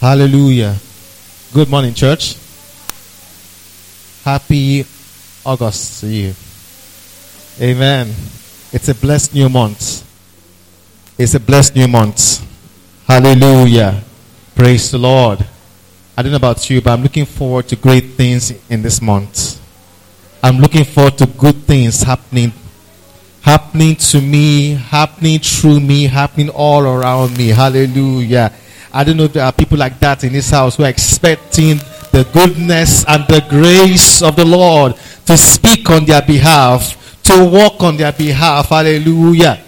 Hallelujah. Good morning, church. Happy August to you. Amen. It's a blessed new month. It's a blessed new month. Hallelujah. Praise the Lord. I don't know about you, but I'm looking forward to great things in this month. I'm looking forward to good things happening happening to me, happening through me, happening all around me. Hallelujah. I don't know if there are people like that in this house who are expecting the goodness and the grace of the Lord to speak on their behalf, to walk on their behalf. Hallelujah.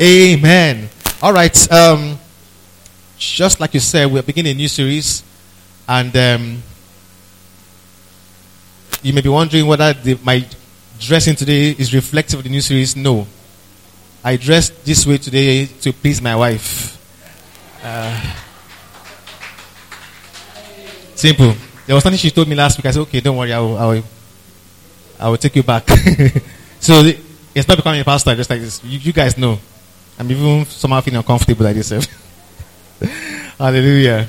Amen. All right. Um, just like you said, we're beginning a new series, and um, you may be wondering whether the, my dressing today is reflective of the new series. No. I dressed this way today to please my wife. Uh, simple. There was something she told me last week. I said, okay, don't worry, I will, I will, I will take you back. so it's not becoming a pastor just like this. You, you guys know. I'm even somehow feeling uncomfortable like this. Hallelujah.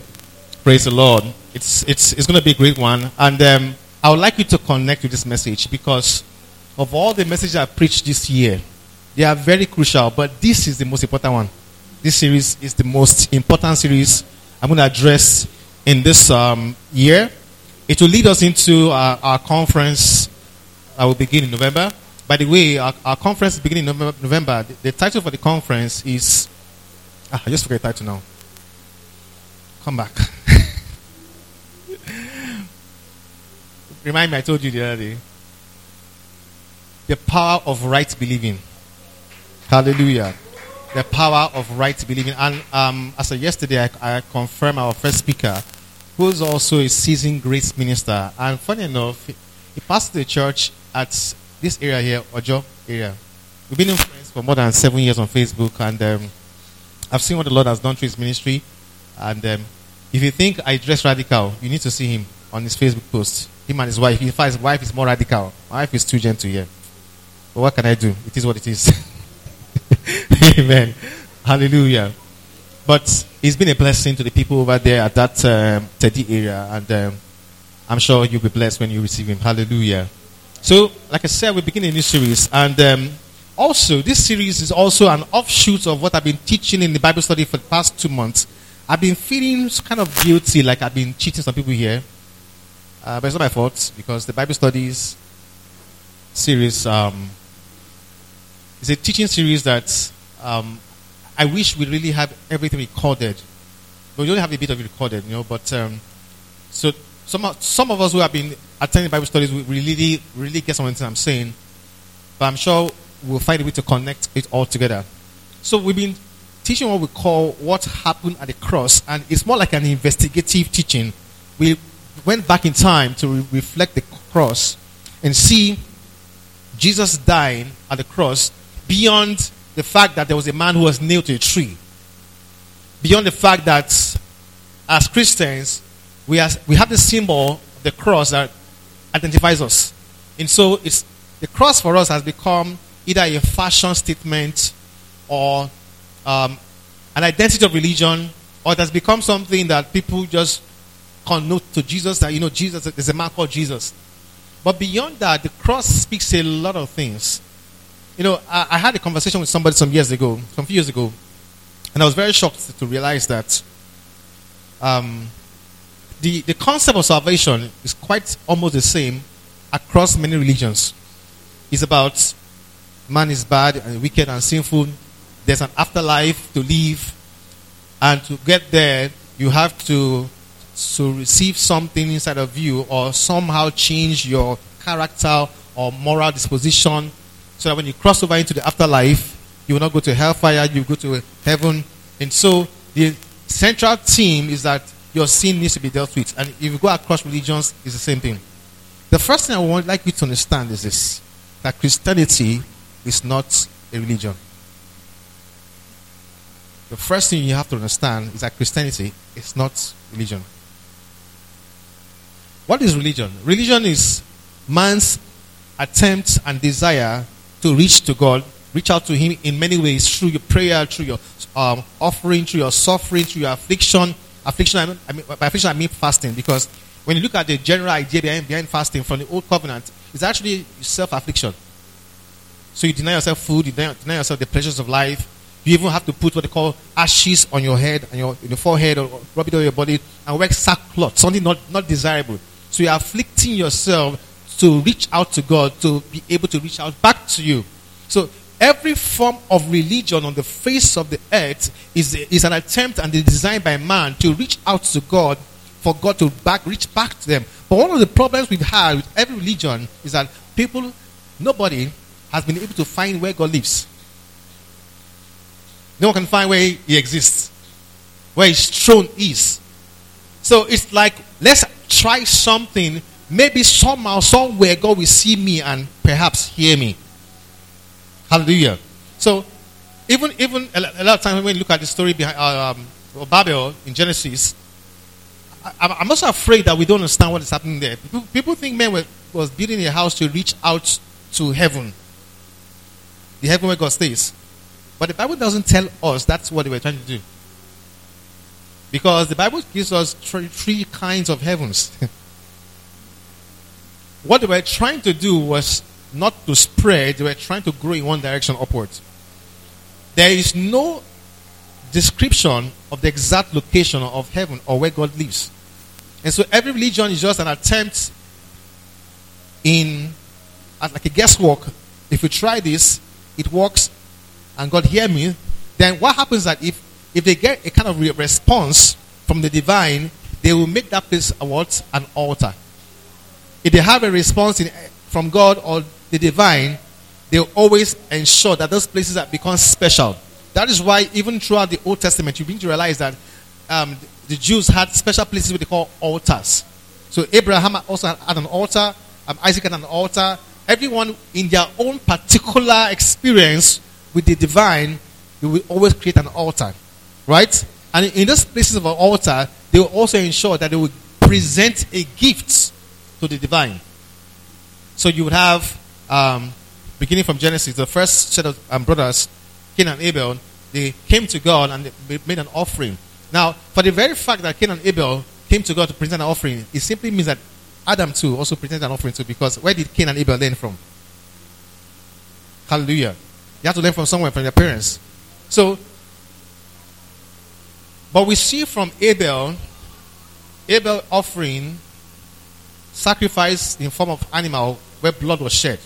Praise the Lord. It's, it's, it's going to be a great one. And um, I would like you to connect with this message because of all the messages I preached this year, they are very crucial, but this is the most important one. This series is the most important series I'm going to address in this um, year. It will lead us into our, our conference. I will begin in November. By the way, our, our conference is beginning in November. The, the, title for the conference is. Ah, I just forget the title now. Come back. Remind me, I told you the other day the power of right believing. Hallelujah. The power of right believing. And um, as of yesterday, I, I confirmed our first speaker, who is also a seasoned grace minister. And funny enough, he, he passed the church at this area here, Ojo area. We've been in friends for more than seven years on Facebook, and um, I've seen what the Lord has done through his ministry. And um, if you think I dress radical, you need to see him on his Facebook post. Him and his wife. In fact, his wife is more radical. My wife is too gentle here. But what can I do? It is what it is. Amen. Hallelujah. But it's been a blessing to the people over there at that um, Teddy area, and um, I'm sure you'll be blessed when you receive him. Hallelujah. So, like I said, we're beginning a new series, and um, also this series is also an offshoot of what I've been teaching in the Bible study for the past two months. I've been feeling kind of guilty, like I've been cheating some people here, uh, but it's not my fault because the Bible studies series um, it's a teaching series that um, I wish we really have everything recorded. But we only have a bit of it recorded, you know. But um, so some some of us who have been attending Bible studies we really really get something I'm saying. But I'm sure we'll find a way to connect it all together. So we've been teaching what we call what happened at the cross, and it's more like an investigative teaching. We went back in time to re- reflect the cross and see Jesus dying at the cross beyond the fact that there was a man who was nailed to a tree, beyond the fact that as Christians, we, are, we have the symbol of the cross that identifies us. And so it's, the cross for us has become either a fashion statement or um, an identity of religion, or it has become something that people just connote to Jesus that, you know, Jesus, there's a man called Jesus. But beyond that, the cross speaks a lot of things. You know, I, I, had a conversation with somebody some years ago, some few years ago, and I was very shocked to realize that um, the, the concept of salvation is quite almost the same across many religions. It's about man is bad and wicked and sinful. There's an afterlife to live, and to get there, you have to to receive something inside of you, or somehow change your character or moral disposition so that when you cross over into the afterlife, you will not go to hellfire, you go to heaven. And so the central theme is that your sin needs to be dealt with. And if you go across religions, it's the same thing. The first thing I would like you to understand is this that Christianity is not a religion. The first thing you have to understand is that Christianity is not religion. What is religion? Religion is man's attempt and desire to reach to God, reach out to Him in many ways through your prayer, through your um, offering, through your suffering, through your affliction. affliction, I mean, by affliction, I mean fasting, because when you look at the general idea behind, behind fasting from the old covenant, it's actually self affliction. So you deny yourself food, you deny, deny, yourself the pleasures of life. You even have to put what they call ashes on your head and your, your forehead or rub it on your body and wear sackcloth, something not, not desirable. So you're afflicting yourself to reach out to God, to be able to reach out back to you. So every form of religion on the face of the earth is, is an attempt and is designed by man to reach out to God for God to back reach back to them. But one of the problems we've had with every religion is that people, nobody has been able to find where God lives. No one can find where he exists, where his throne is. So it's like, let's try something. Maybe somehow, somewhere, God will see me and perhaps hear me. Hallelujah. So, even even a lot of times when you look at the story behind uh, um, Babel in Genesis, I, am also afraid that we don't understand what is happening there. People, people think man was, was building a house to reach out to heaven, the heaven where God stays. But the Bible doesn't tell us that's what they were trying to do. Because the Bible gives us three, three kinds of heavens. what they were trying to do was not to spread, they were trying to grow in one direction upwards. There is no description of the exact location of heaven or where God lives. And so every religion is just an attempt in like a guesswork. If we try this, it works, and God hear me, then what happens that if if they get a kind of response from the divine, they will make that place a what? An altar. If they have a response in, from God or the divine, they always ensure that those places have become special. That is why, even throughout the Old Testament, you begin to realize that um, the Jews had special places what they call altars. So Abraham also had an altar, um, Isaac had an altar. Everyone in their own particular experience with the divine, they will always create an altar. Right? And in those places of an altar, they will also ensure that they will present a gift to the divine. So you would have, um, beginning from Genesis, the first set of um, brothers, Cain and Abel, they came to God and they made an offering. Now, for the very fact that Cain and Abel came to God to present an offering, it simply means that Adam too also presented an offering too, because where did Cain and Abel learn from? Hallelujah. You have to learn from somewhere, from their parents. So, but we see from Abel, Abel offering sacrifice in form of animal where blood was shed.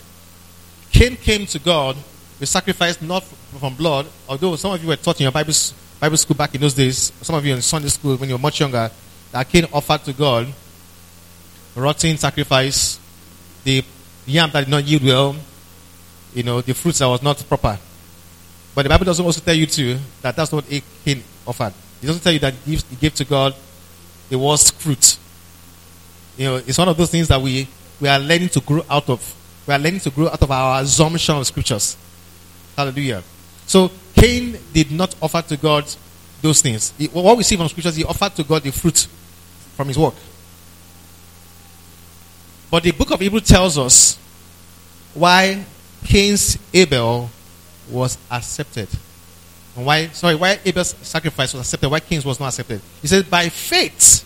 Cain came to God with sacrifice not from blood, although some of you were taught in your Bible, Bible school back in those days, some of you in Sunday school when you were much younger, that Cain offered to God rotten sacrifice, the yam that did not yield well, you know, the fruits that was not proper. But the Bible doesn't also tell you too that that's what Cain offered. It doesn't tell you that he gave to God the worst fruit. You know, it's one of those things that we, we are learning to grow out of. We are learning to grow out of our assumption of scriptures. Hallelujah. So Cain did not offer to God those things. He, what we see from scriptures, he offered to God the fruit from his work. But the book of Hebrews tells us why Cain's Abel was accepted. And why, sorry, why Abel's sacrifice was accepted, why Cain's was not accepted. He says, by faith,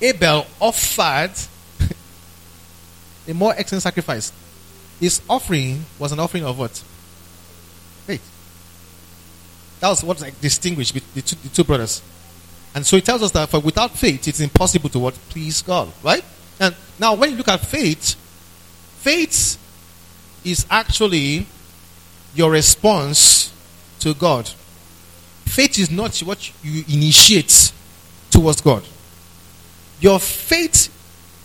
Abel offered a more excellent sacrifice. His offering was an offering of what? Faith. That was what like, distinguished the two, the two brothers. And so he tells us that for without faith, it's impossible to what please God, right? And now, when you look at faith, faith is actually your response to God. Faith is not what you initiate towards God. Your faith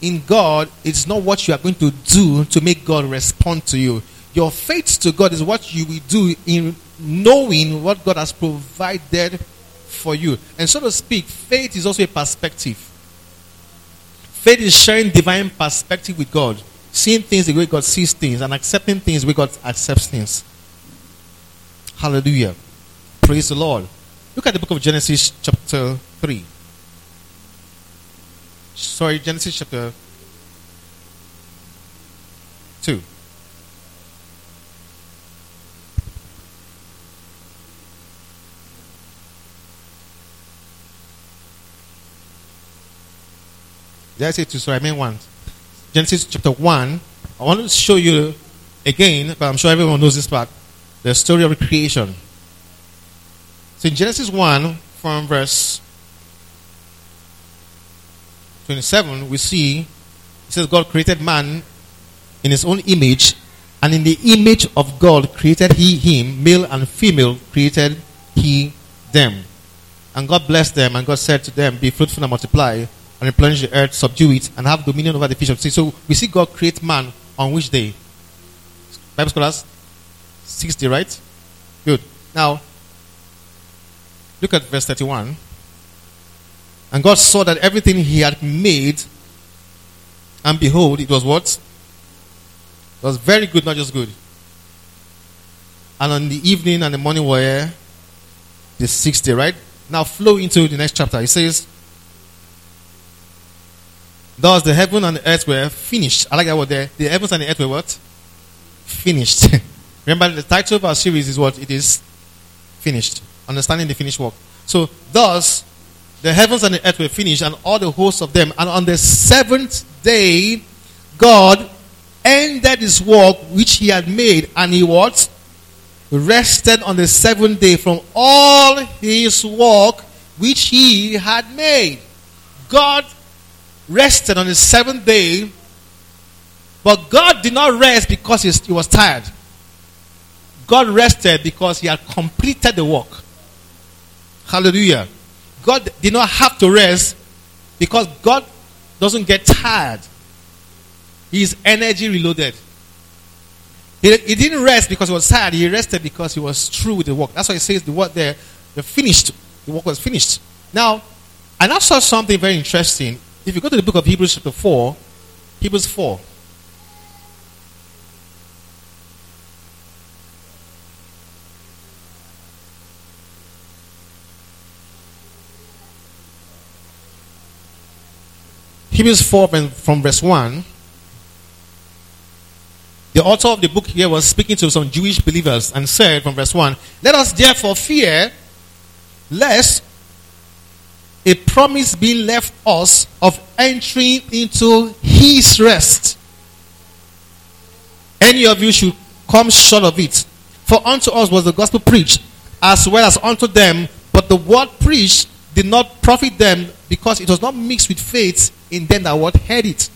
in God is not what you are going to do to make God respond to you. Your faith to God is what you will do in knowing what God has provided for you. And so to speak, faith is also a perspective. Faith is sharing divine perspective with God, seeing things the way God sees things, and accepting things the way God accepts things. Hallelujah. Praise the Lord. Look at the book of Genesis, chapter 3 sorry, Genesis chapter 2. Did I say two? Sorry, I meant one. Genesis chapter 1. I want to show you again, but I'm sure everyone knows this part, the story of creation. So in Genesis 1, from verse 27, we see it says God created man in his own image, and in the image of God created he him, male and female created he them. And God blessed them, and God said to them, Be fruitful and multiply, and replenish the earth, subdue it, and have dominion over the fish of the sea. So we see God create man on which day? Bible scholars? 60, right? Good. Now, look at verse 31. And God saw that everything he had made, and behold, it was what? It was very good, not just good. And on the evening and the morning were the sixth day, right? Now flow into the next chapter. It says, Thus the heaven and the earth were finished. I like that word there. The heavens and the earth were what? Finished. Remember, the title of our series is what? It is finished. Understanding the finished work. So, thus, the heavens and the earth were finished, and all the hosts of them. And on the seventh day, God ended his work which he had made, and he what? Rested on the seventh day from all his work which he had made. God rested on the seventh day, but God did not rest because he was tired. God rested because he had completed the work. Hallelujah. God did not have to rest because God doesn't get tired. His energy reloaded. He, he didn't rest because he was tired. He rested because he was through with the work. That's why he says the word there, the finished. The work was finished. Now, and I saw something very interesting. If you go to the book of Hebrews chapter 4, Hebrews 4. Hebrews 4 from verse 1. The author of the book here was speaking to some Jewish believers and said from verse 1 Let us therefore fear lest a promise be left us of entering into his rest. Any of you should come short of it. For unto us was the gospel preached, as well as unto them, but the word preached did not profit them because it was not mixed with faith in them that what heard it.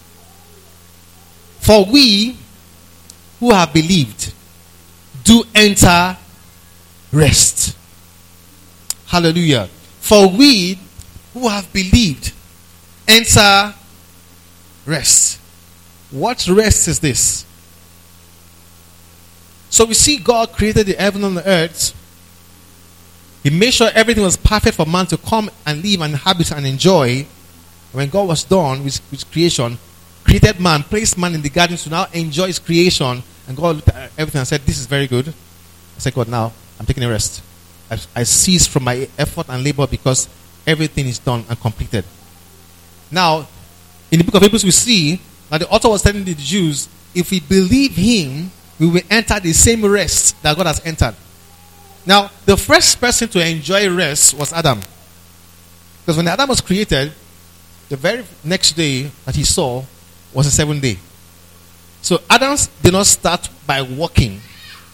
For we who have believed do enter rest. Hallelujah. For we who have believed enter rest. What rest is this? So we see God created the heaven and the earth. He made sure everything was perfect for man to come and live and inhabit and enjoy. When God was done with, with creation, created man, placed man in the garden to now enjoy his creation. And God looked at everything and said, This is very good. I said, God, now I'm taking a rest. I, I cease from my effort and labor because everything is done and completed. Now, in the book of Hebrews, we see that the author was telling the Jews, if we believe him, we will enter the same rest that God has entered. Now, the first person to enjoy rest was Adam. Because when Adam was created, the very next day that he saw was the seventh day. So Adam did not start by walking.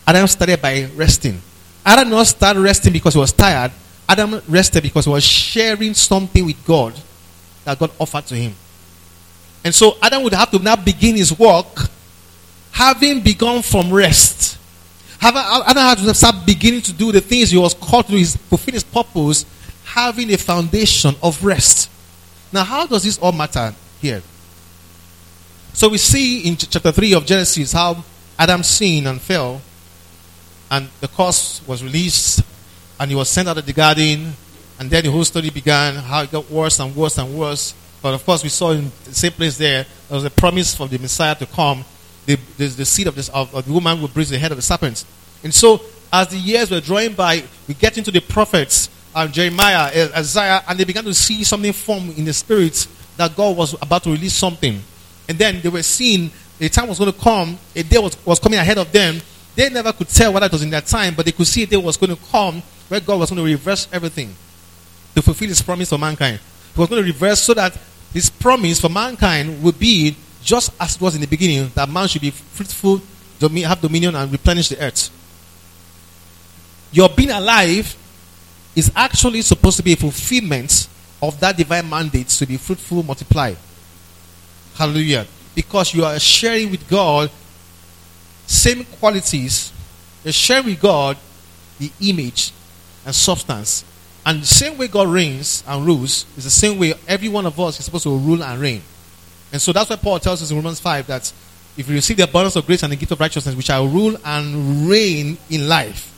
Adam started by resting. Adam did not start resting because he was tired. Adam rested because he was sharing something with God that God offered to him. And so Adam would have to now begin his work having begun from rest. Adam had to start beginning to do the things he was called to do, his, fulfill his purpose, having a foundation of rest. Now, how does this all matter here? So we see in chapter 3 of Genesis how Adam sinned and fell, and the curse was released, and he was sent out of the garden, and then the whole story began, how it got worse and worse and worse. But of course, we saw in the same place there, there was a promise for the Messiah to come. The, the, the seed of, this, of, of the woman will bruise the head of the serpent. And so, as the years were drawing by, we get into the prophets, uh, Jeremiah, Isaiah, and they began to see something form in the spirit that God was about to release something. And then they were seeing a time was going to come, a day was, was coming ahead of them. They never could tell whether it was in that time, but they could see a day was going to come where God was going to reverse everything to fulfill his promise for mankind. He was going to reverse so that his promise for mankind would be just as it was in the beginning that man should be fruitful, have dominion, and replenish the earth. Your being alive is actually supposed to be a fulfillment of that divine mandate to be fruitful, multiply. Hallelujah. Because you are sharing with God same qualities. You're sharing with God the image and substance. And the same way God reigns and rules is the same way every one of us is supposed to rule and reign. And so that's why Paul tells us in Romans 5 that if we receive the abundance of grace and the gift of righteousness, we shall rule and reign in life.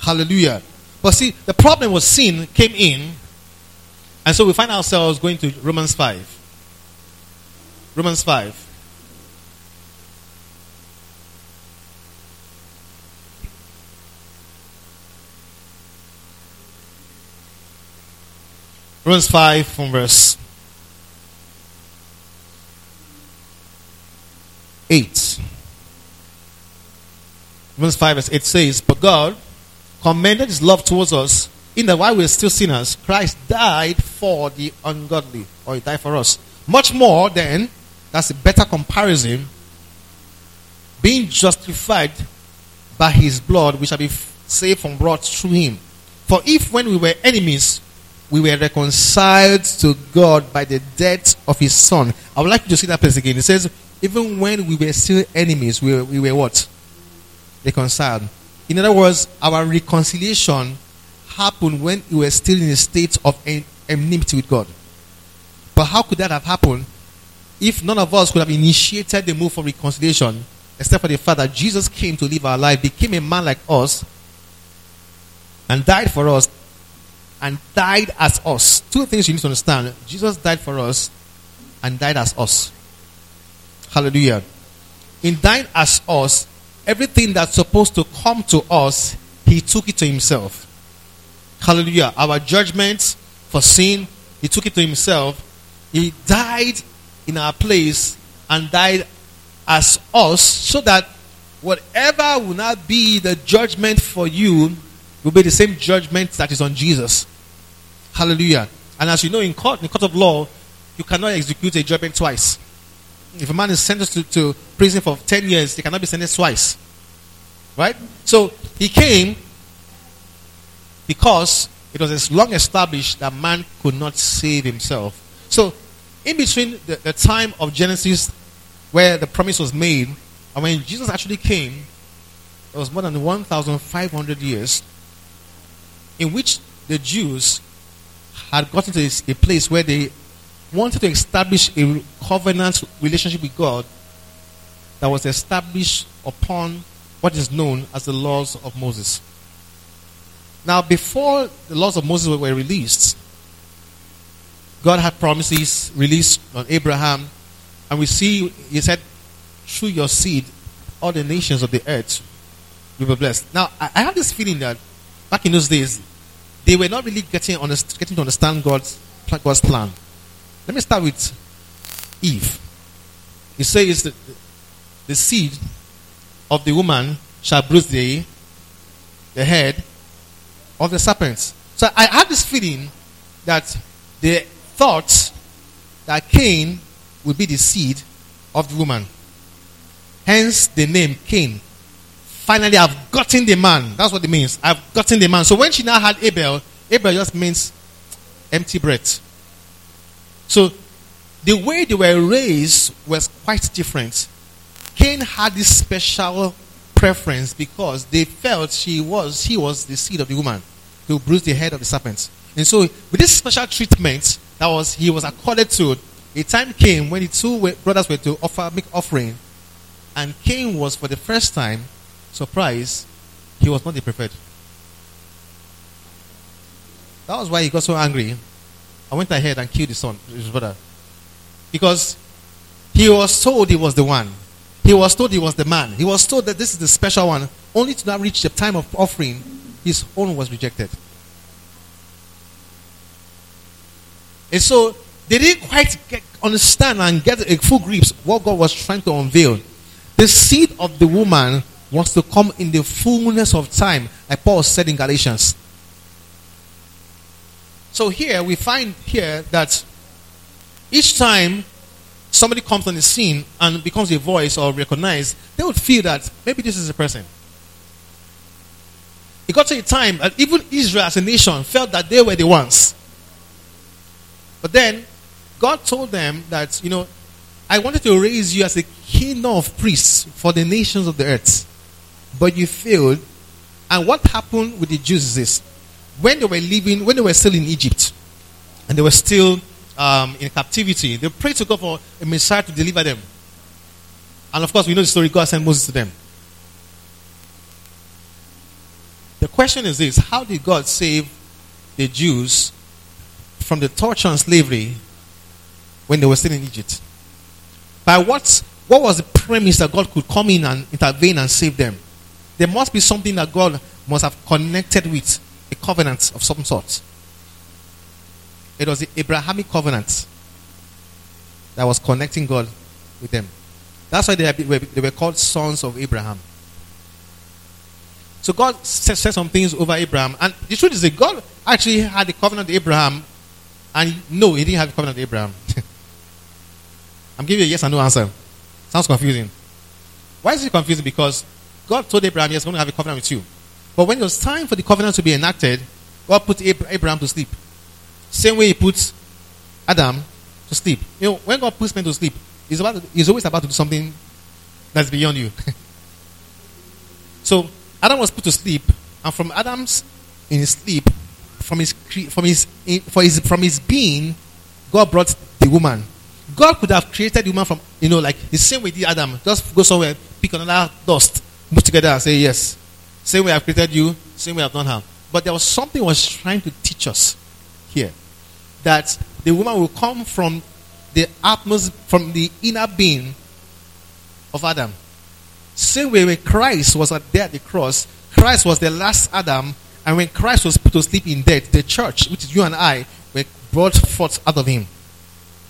Hallelujah. But see, the problem was sin came in, and so we find ourselves going to Romans 5. Romans 5. Romans 5 from verse 8. Romans 5 verse 8 says, But God commended his love towards us in that while we were still sinners, Christ died for the ungodly, or he died for us. Much more than, that's a better comparison, being justified by his blood, we shall be saved from wrath through him. For if when we were enemies, we were reconciled to God by the death of his son. I would like you to see that place again. It says, even when we were still enemies, we were, we were what? Reconciled. In other words, our reconciliation happened when we were still in a state of enmity with God. But how could that have happened if none of us could have initiated the move for reconciliation, except for the fact that Jesus came to live our life, became a man like us, and died for us, and died as us. Two things you need to understand Jesus died for us and died as us. Hallelujah. In dying as us, everything that's supposed to come to us, he took it to himself. Hallelujah. Our judgments for sin, he took it to himself. He died in our place and died as us so that whatever will not be the judgment for you will be the same judgment that is on Jesus. Hallelujah. And as you know, in court, in court of law, you cannot execute a judgment twice. If a man is sentenced to, to prison for 10 years, he cannot be sentenced twice. Right? So he came because it was as long established that man could not save himself. So, in between the, the time of Genesis, where the promise was made, and when Jesus actually came, it was more than 1,500 years in which the Jews had gotten to a place where they wanted to establish a covenant relationship with God that was established upon what is known as the laws of Moses. Now, before the laws of Moses were released, God had promises released on Abraham, and we see He said, "Through your seed, all the nations of the earth will be blessed." Now, I have this feeling that back in those days, they were not really getting, getting to understand God's, God's plan. Let me start with Eve. He says that the seed of the woman shall bruise the, the head of the serpent. So I have this feeling that the thought that Cain would be the seed of the woman. Hence the name Cain. Finally, I've gotten the man. That's what it means. I've gotten the man. So when she now had Abel, Abel just means empty breath. So the way they were raised was quite different. Cain had this special preference because they felt she was he was the seed of the woman who bruised the head of the serpent. And so with this special treatment that was he was accorded to, a time came when the two brothers were to offer make offering, and Cain was for the first time surprised he was not the preferred. That was why he got so angry. I went ahead and killed his son, his brother. Because he was told he was the one. He was told he was the man. He was told that this is the special one. Only to not reach the time of offering, his own was rejected. And so they didn't quite get, understand and get a full grasp what God was trying to unveil. The seed of the woman was to come in the fullness of time, like Paul said in Galatians. So here we find here that each time somebody comes on the scene and becomes a voice or recognized, they would feel that maybe this is a person. It got to a time that even Israel as a nation felt that they were the ones. But then God told them that, you know, I wanted to raise you as a kingdom of priests for the nations of the earth. But you failed. And what happened with the Jews is this. When they were living, when they were still in Egypt, and they were still um, in captivity, they prayed to God for a Messiah to deliver them. And of course, we know the story God sent Moses to them. The question is this How did God save the Jews from the torture and slavery when they were still in Egypt? By what, what was the premise that God could come in and intervene and save them? There must be something that God must have connected with, covenant of some sort. It was the Abrahamic covenant that was connecting God with them. That's why they, were, called sons of Abraham. So God said, said some things over Abraham. And the truth is that God actually had a covenant with Abraham. And no, he didn't have a covenant with Abraham. I'm giving you a yes and no answer. Sounds confusing. Why is it confusing? Because God told Abraham, He's going to have a covenant with you. But when it was time for the covenant to be enacted, God put Abraham to sleep. Same way He put Adam to sleep. You know, when God puts men to sleep, He's, about to, he's always about to do something that's beyond you. so Adam was put to sleep, and from Adam's in his sleep, from his from his for his from his being, God brought the woman God could have created the woman from, you know, like the same way did Adam. Just go somewhere, pick another dust, put together and say, yes. Same way I've created you, same way I've done her. But there was something was trying to teach us here. That the woman will come from the atmosphere, from the inner being of Adam. Same way when Christ was there at the cross, Christ was the last Adam, and when Christ was put to sleep in death, the church, which is you and I, were brought forth out of him.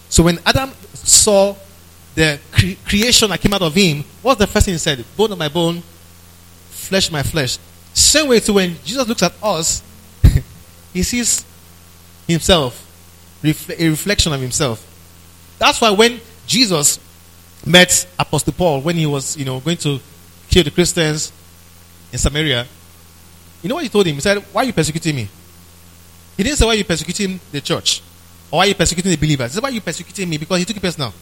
So when Adam saw the cre- creation that came out of him, what's the first thing he said? Bone of my bone, flesh my flesh. Same way to when Jesus looks at us, he sees himself, a reflection of himself. That's why when Jesus met Apostle Paul when he was, you know, going to kill the Christians in Samaria, you know what he told him? He said, Why are you persecuting me? He didn't say, Why are you persecuting the church? Or why are you persecuting the believers? He said, why are you persecuting me? Because he took it personal.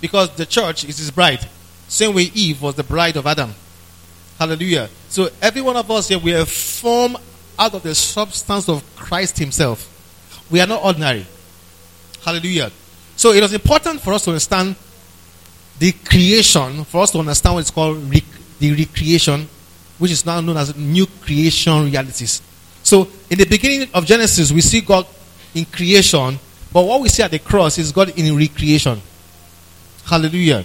Because the church is his bride. Same way Eve was the bride of Adam. Hallelujah. So every one of us here, we are formed out of the substance of Christ himself. We are not ordinary. Hallelujah. So it was important for us to understand the creation, for us to understand what is called the recreation, which is now known as new creation realities. So in the beginning of Genesis, we see God in creation, but what we see at the cross is God in recreation. Hallelujah.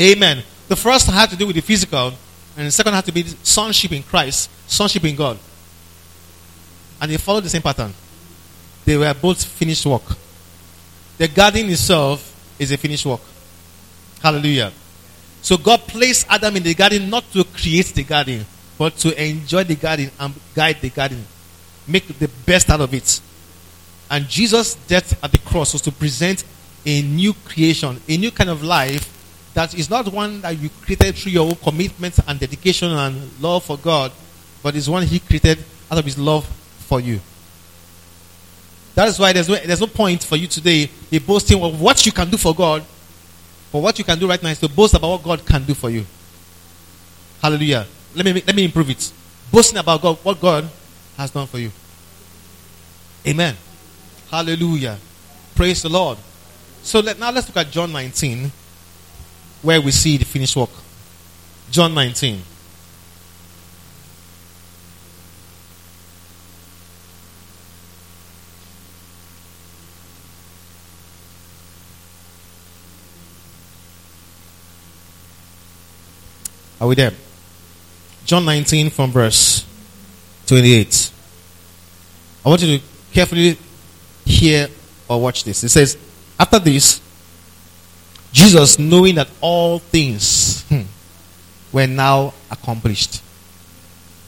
Amen. The first had to do with the physical, and the second had to be sonship in Christ, sonship in God. And they followed the same pattern. They were both finished work. The garden itself is a finished work. Hallelujah. So God placed Adam in the garden not to create the garden, but to enjoy the garden and guide the garden. Make the best out of it. And Jesus' death at the cross was to present a new creation, a new kind of life that is not one that you created through your own commitment and dedication and love for God, but is one He created out of His love for you. That is why there's no, there's no point for you today in boasting of what you can do for God. But what you can do right now is to boast about what God can do for you. Hallelujah. Let me, let me improve it. Boasting about God, what God has done for you. Amen. Hallelujah. Praise the Lord. So let, now let's look at John 19, where we see the finished work. John 19. Are we there? John 19 from verse 28. I want you to carefully hear or watch this. It says, After this, Jesus, knowing that all things hmm, were now accomplished.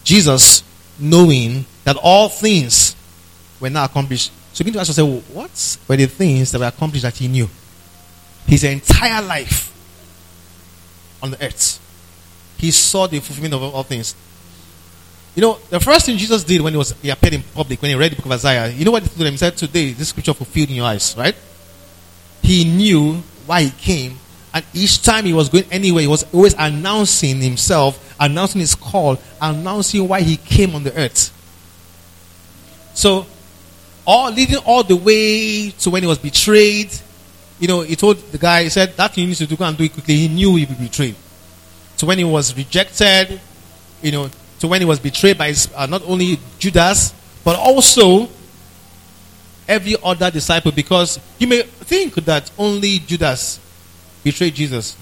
Jesus, knowing that all things were now accomplished. So begin to ask yourself, what were the things that were accomplished that he knew? His entire life on the earth. He saw the fulfillment of all things. You know, the first thing Jesus did when he was he appeared in public, when he read the book of Isaiah, you know what he told? He said, Today, this scripture fulfilled in your eyes, right? He knew why he came, and each time he was going anywhere, he was always announcing himself, announcing his call, announcing why he came on the earth. So, all leading all the way to when he was betrayed, you know, he told the guy, he said, That you need to do, go and do it quickly. He knew he would be betrayed. So when he was rejected, you know, to when he was betrayed by his, uh, not only Judas, but also every other disciple. Because you may think that only Judas betrayed Jesus.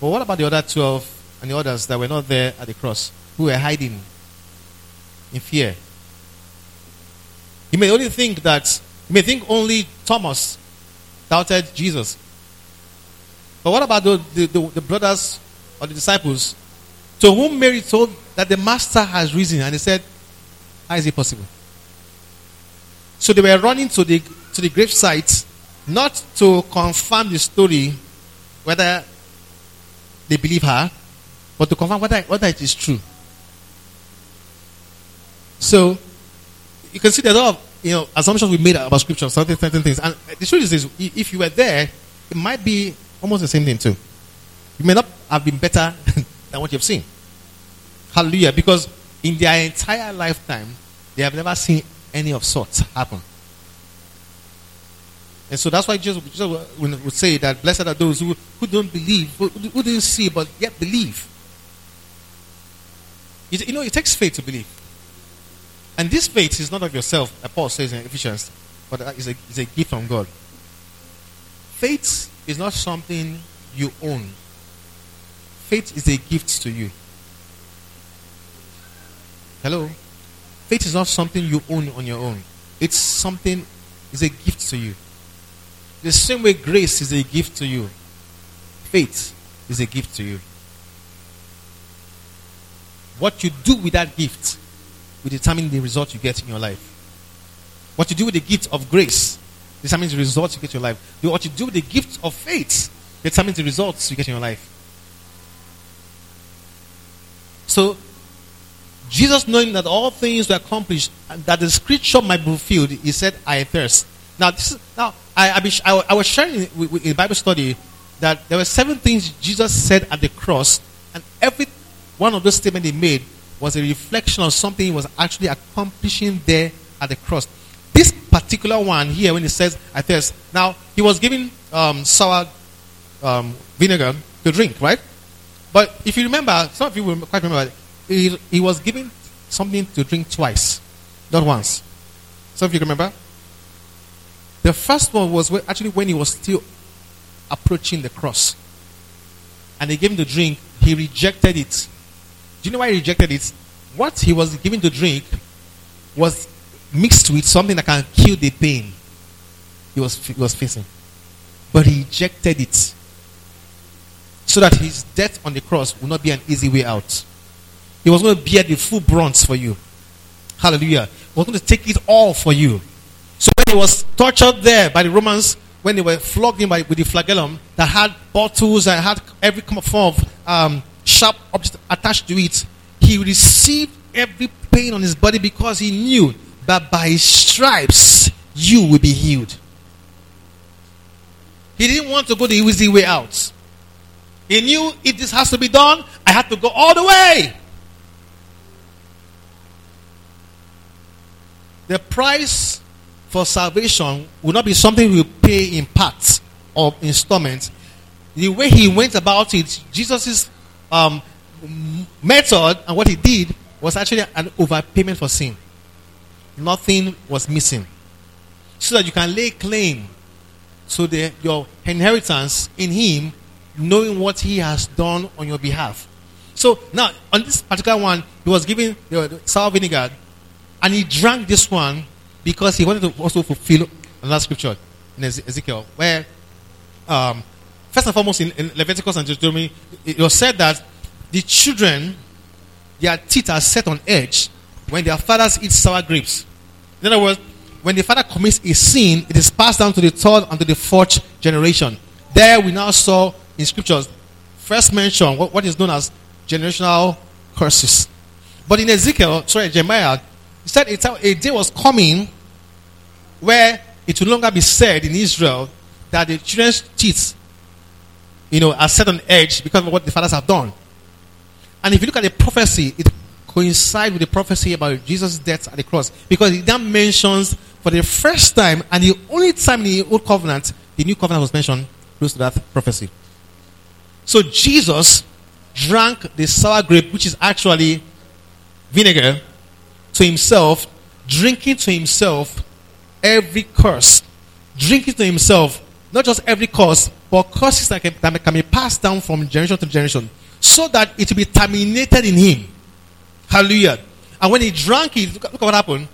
But what about the other 12 and the others that were not there at the cross, who were hiding in fear? You may only think that, you may think only Thomas doubted Jesus. But what about the, the, the, the brothers or the disciples to whom Mary told that the master has risen, and he said, How is it possible? So they were running to the to the grave site not to confirm the story whether they believe her, but to confirm whether, whether it is true. So you can see there's a lot of you know assumptions we made about scripture, certain, certain things. And the truth is, is if you were there, it might be almost the same thing too. You may not have been better than what you've seen. Hallelujah. Because in their entire lifetime, they have never seen any of sorts happen. And so that's why Jesus, Jesus would say that blessed are those who, who don't believe, who, who didn't see, but yet believe. You know, it takes faith to believe. And this faith is not of yourself, Paul says in Ephesians, but it's a, it's a gift from God. Faith is not something you own, faith is a gift to you. Hello? Faith is not something you own on your own. It's something, it's a gift to you. The same way grace is a gift to you, faith is a gift to you. What you do with that gift will determine the result you get in your life. What you do with the gift of grace determines the results you get in your life. What you do with the gift of faith determines the results you get in your life. So Jesus, knowing that all things were accomplished, and that the scripture might be fulfilled, he said, I thirst. Now, this is, now I, I, I was sharing in Bible study that there were seven things Jesus said at the cross, and every one of those statements he made was a reflection of something he was actually accomplishing there at the cross. This particular one here, when he says, I thirst, now he was giving um, sour um, vinegar to drink, right? But if you remember, some of you will quite remember, he, he was given something to drink twice, not once. Some of you remember? The first one was actually when he was still approaching the cross. And they gave him the drink, he rejected it. Do you know why he rejected it? What he was given to drink was mixed with something that can kill the pain he was, he was facing. But he rejected it. So that his death on the cross would not be an easy way out. He was going to bear the full bronze for you. Hallelujah. He was going to take it all for you. So when he was tortured there by the Romans, when they were flogged him by, with the flagellum that had bottles and had every form of um, sharp object attached to it, he received every pain on his body because he knew that by his stripes you will be healed. He didn't want to go the easy way out. He knew if this has to be done, I have to go all the way. The price for salvation will not be something we pay in parts or installments. The way he went about it, Jesus' um, method and what he did was actually an overpayment for sin. Nothing was missing. So that you can lay claim to the, your inheritance in him, knowing what he has done on your behalf. So now, on this particular one, he was given the sour vinegar and he drank this one because he wanted to also fulfill another scripture in Ezekiel, where, um, first and foremost, in, in Leviticus and Deuteronomy, it was said that the children, their teeth are set on edge when their fathers eat sour grapes. In other words, when the father commits a sin, it is passed down to the third and to the fourth generation. There we now saw in scriptures, first mention what, what is known as generational curses. But in Ezekiel, sorry, Jeremiah, he said a day was coming where it will no longer be said in Israel that the children's teeth, you know, are set on edge because of what the fathers have done. And if you look at the prophecy, it coincides with the prophecy about Jesus' death at the cross because it then mentions for the first time and the only time in the old covenant the new covenant was mentioned close to that prophecy. So Jesus drank the sour grape, which is actually vinegar, to himself, drinking to himself every curse. Drinking to himself, not just every curse, but curses that can, that can be passed down from generation to generation, so that it will be terminated in him. Hallelujah. And when he drank it, look, look at what happened.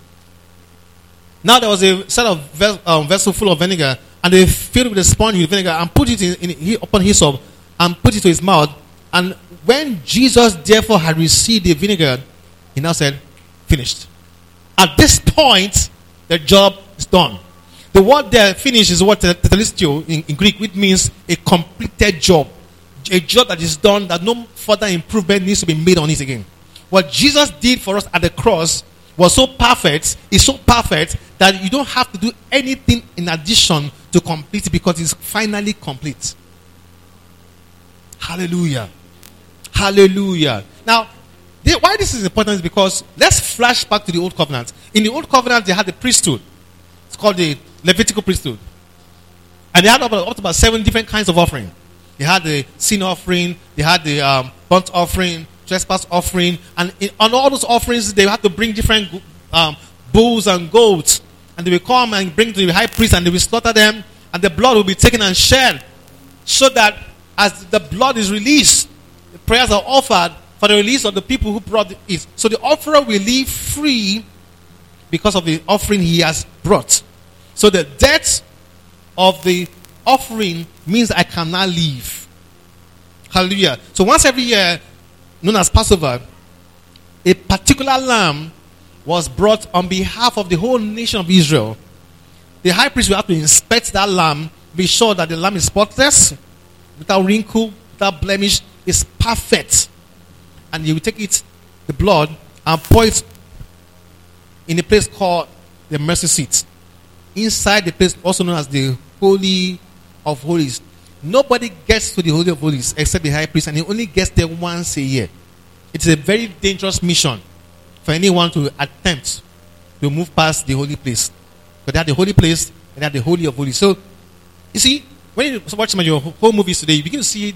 Now there was a set of ves- um, vessel full of vinegar, and they filled with a sponge with vinegar and put it in, in, upon his hyssop and put it to his mouth. And when Jesus therefore had received the vinegar, he now said, Finished. At this point, the job is done. The word there, finish, is what tetelestai in, in Greek, which means a completed job. A job that is done, that no further improvement needs to be made on it again. What Jesus did for us at the cross was so perfect, is so perfect that you don't have to do anything in addition to complete it because it's finally complete. Hallelujah. Hallelujah. Now, why this is important is because let's flash back to the old covenant. In the old covenant, they had the priesthood. It's called the Levitical priesthood. And they had up, up to about seven different kinds of offering. They had the sin offering, they had the um, burnt offering, trespass offering, and in, on all those offerings, they had to bring different um, bulls and goats. And they will come and bring to the high priest, and they will slaughter them, and the blood will be taken and shed. So that as the blood is released, the prayers are offered for the release of the people who brought it. So the offerer will live free because of the offering he has brought. So the death of the offering means I cannot leave. Hallelujah. So once every year, known as Passover, a particular lamb was brought on behalf of the whole nation of Israel. The high priest will have to inspect that lamb, be sure that the lamb is spotless, without wrinkle, without blemish, is perfect and he will take it, the blood, and pour it in a place called the mercy seat. Inside the place, also known as the Holy of Holies. Nobody gets to the Holy of Holies except the high priest, and he only gets there once a year. It's a very dangerous mission for anyone to attempt to move past the holy place. But they have the holy place and they have the Holy of Holies. So, you see, when you watch some of your home movies today, you begin to see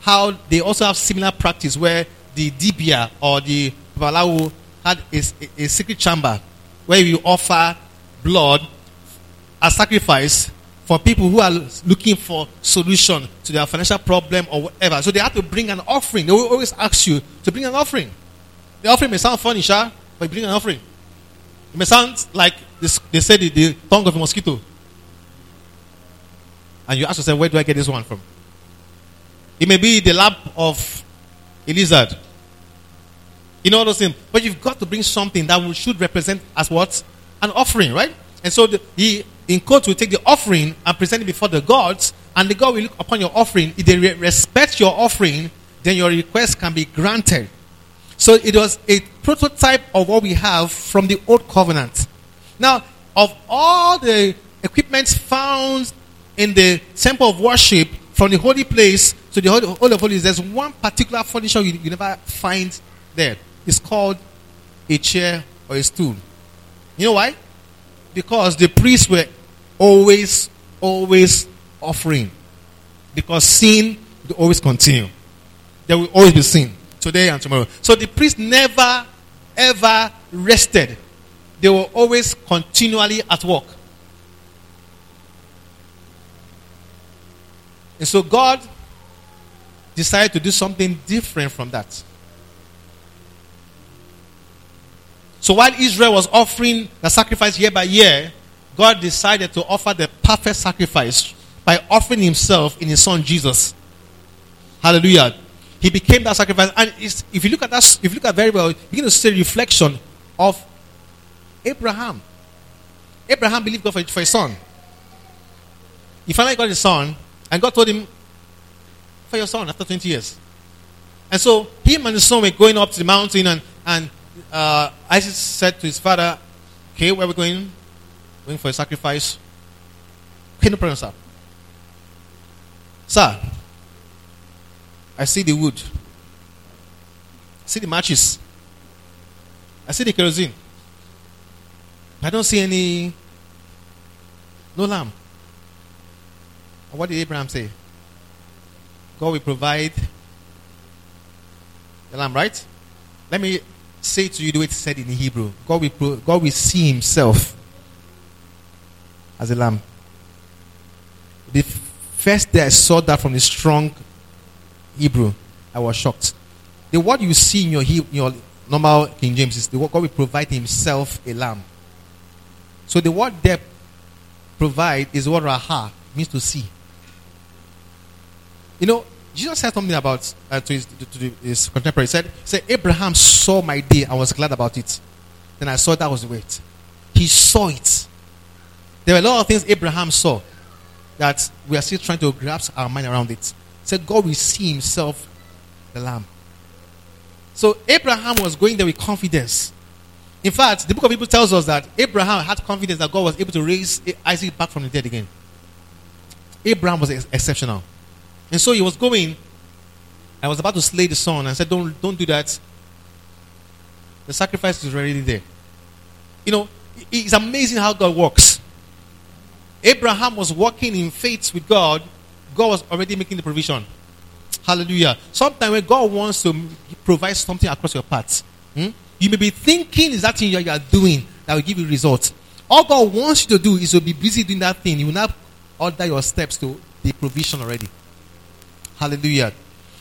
how they also have similar practice where the dibia or the babalawo had a, a, a secret chamber where you offer blood as sacrifice for people who are looking for solution to their financial problem or whatever. So they have to bring an offering. They will always ask you to bring an offering. The offering may sound funny, sure, but bring an offering. It may sound like this, they said the, the tongue of a mosquito. And you ask yourself, where do I get this one from? It may be the lap of a lizard. You know those things. But you've got to bring something that should represent as what? An offering, right? And so the, he, in quotes, will take the offering and present it before the gods, and the God will look upon your offering. If they re- respect your offering, then your request can be granted. So it was a prototype of what we have from the old covenant. Now, of all the equipment found in the temple of worship, from the holy place to the holy of holies, there's one particular furniture you, you never find there. It's called a chair or a stool. You know why? Because the priests were always, always offering. Because sin will always continue. There will always be sin today and tomorrow. So the priests never, ever rested. They were always continually at work. And so God decided to do something different from that. So while Israel was offering the sacrifice year by year, God decided to offer the perfect sacrifice by offering himself in his son Jesus. Hallelujah. He became that sacrifice. And if you look at that, if you look at very well, you begin to see a reflection of Abraham. Abraham believed God for, for a son. He finally got his son, and God told him, For your son after 20 years. And so him and his son were going up to the mountain, and, and uh, Isaac said to his father, Okay, where are we going? Going for a sacrifice. Okay, no problem, sir. Sir, I see the wood. I see the matches. I see the kerosene. I don't see any, no lamb. what did Abraham say? God will provide the lamb, right? Let me say to you the way it's said in Hebrew. God will, pro- God will see himself as a lamb. The first day I saw that from the strong Hebrew, I was shocked. The word you see in your, your normal King James is the word God will provide himself a lamb. So the word there provide is what raha means to see. You know, Jesus said something about uh, to, his, to, his contemporary. He said, said, Abraham saw my day. I was glad about it. Then I saw that was the wait. He saw it. There were a lot of things Abraham saw that we are still trying to grasp our mind around it. He said God will see himself the lamb. So Abraham was going there with confidence. In fact, the book of Hebrews tells us that Abraham had confidence that God was able to raise Isaac back from the dead again. Abraham was ex- exceptional. And so he was going. I was about to slay the son. I said, Don't, don't do that. The sacrifice is already there. You know, it's amazing how God works. Abraham was walking in faith with God, God was already making the provision. Hallelujah. Sometimes when God wants to provide something across your path, hmm, you may be thinking is that thing you are doing that will give you results. All God wants you to do is to be busy doing that thing. You will not order your steps to the provision already. Hallelujah.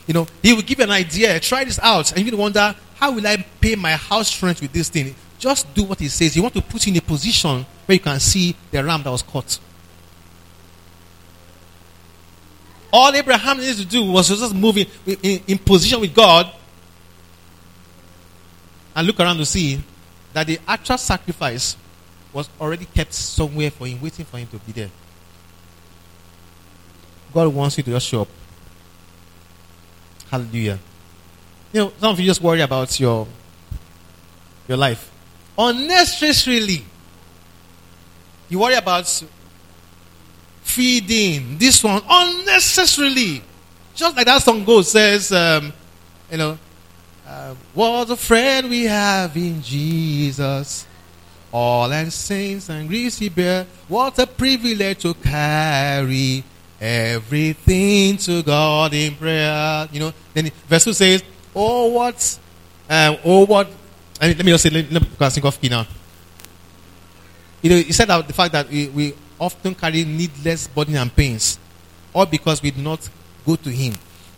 You know, He will give you an idea. Try this out. And you wonder, how will I pay my house rent with this thing? Just do what He says. He want to put you in a position where you can see the ram that was caught. All Abraham needed to do was just move in, in, in position with God and look around to see that the actual sacrifice was already kept somewhere for him, waiting for him to be there. God wants you to just show up. Hallelujah. You know, some of you just worry about your your life. Unnecessarily. You worry about feeding this one unnecessarily. Just like that song goes, says, um, you know, uh, what a friend we have in Jesus. All and saints and griefs he bear. What a privilege to carry everything to God in prayer. You know, then verse 2 says, Oh, what, uh, oh, what, let me just say, let, let me think of key now. You know, he said that the fact that we, we often carry needless burden and pains, all because we do not go to Him.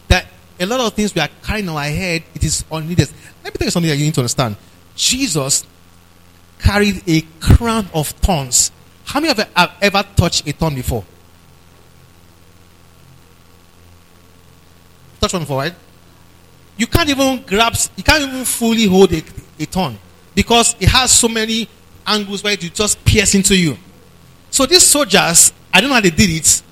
That a lot of things we are carrying on our head, it is unneeded. Let me tell you something that you need to understand. Jesus carried a crown of thorns. How many of you have ever touched a thorn before? Touch one before, right? You can't even grasp, you can't even fully hold a, a thorn because it has so many angles where it just pierce into you. So these soldiers, I don't know how they did it,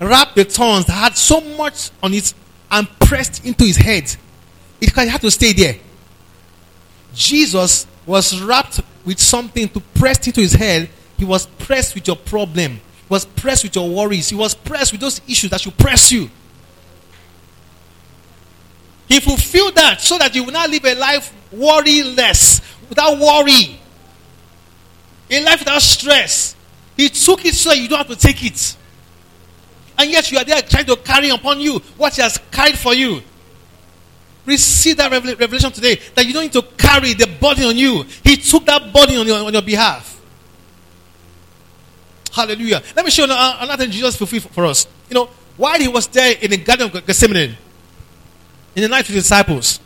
wrapped the thorns that had so much on it and pressed into his head. It had to stay there. Jesus was wrapped with something to press into his head. He was pressed with your problem. He was pressed with your worries. He was pressed with those issues that should press you. He fulfilled that so that you will not live a life worryless, without worry, a life without stress, he took it so you don't have to take it. And yet you are there trying to carry upon you what He has carried for you. Receive that revelation today that you don't need to carry the burden on you. He took that burden on your, on your behalf. Hallelujah. Let me show you another thing Jesus fulfilled for us. You know, while he was there in the Garden of Gethsemane, in the night with the disciples,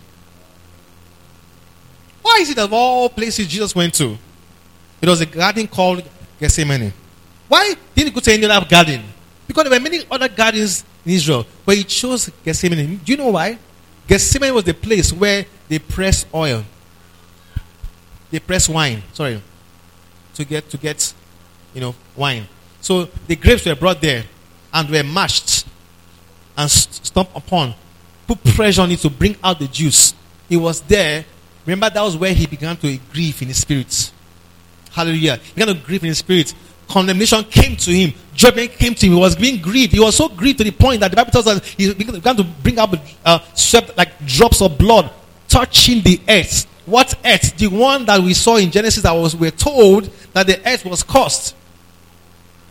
why is it that of all places Jesus went to, it was a garden called Gethsemane. Why didn't he go to any other garden? Because there were many other gardens in Israel, but he chose Gethsemane. Do you know why? Gethsemane was the place where they press oil. They press wine, sorry, to get to get you know, wine. So the grapes were brought there and were mashed and stomped upon, put pressure on it to bring out the juice. He was there. Remember, that was where he began to grieve in his spirit. Hallelujah. He began to grieve in his spirit. Condemnation came to him. Judgment came to him. He was being grieved. He was so grieved to the point that the Bible tells us he began to bring up uh, sweat like drops of blood touching the earth. What earth? The one that we saw in Genesis that was we're told that the earth was cursed.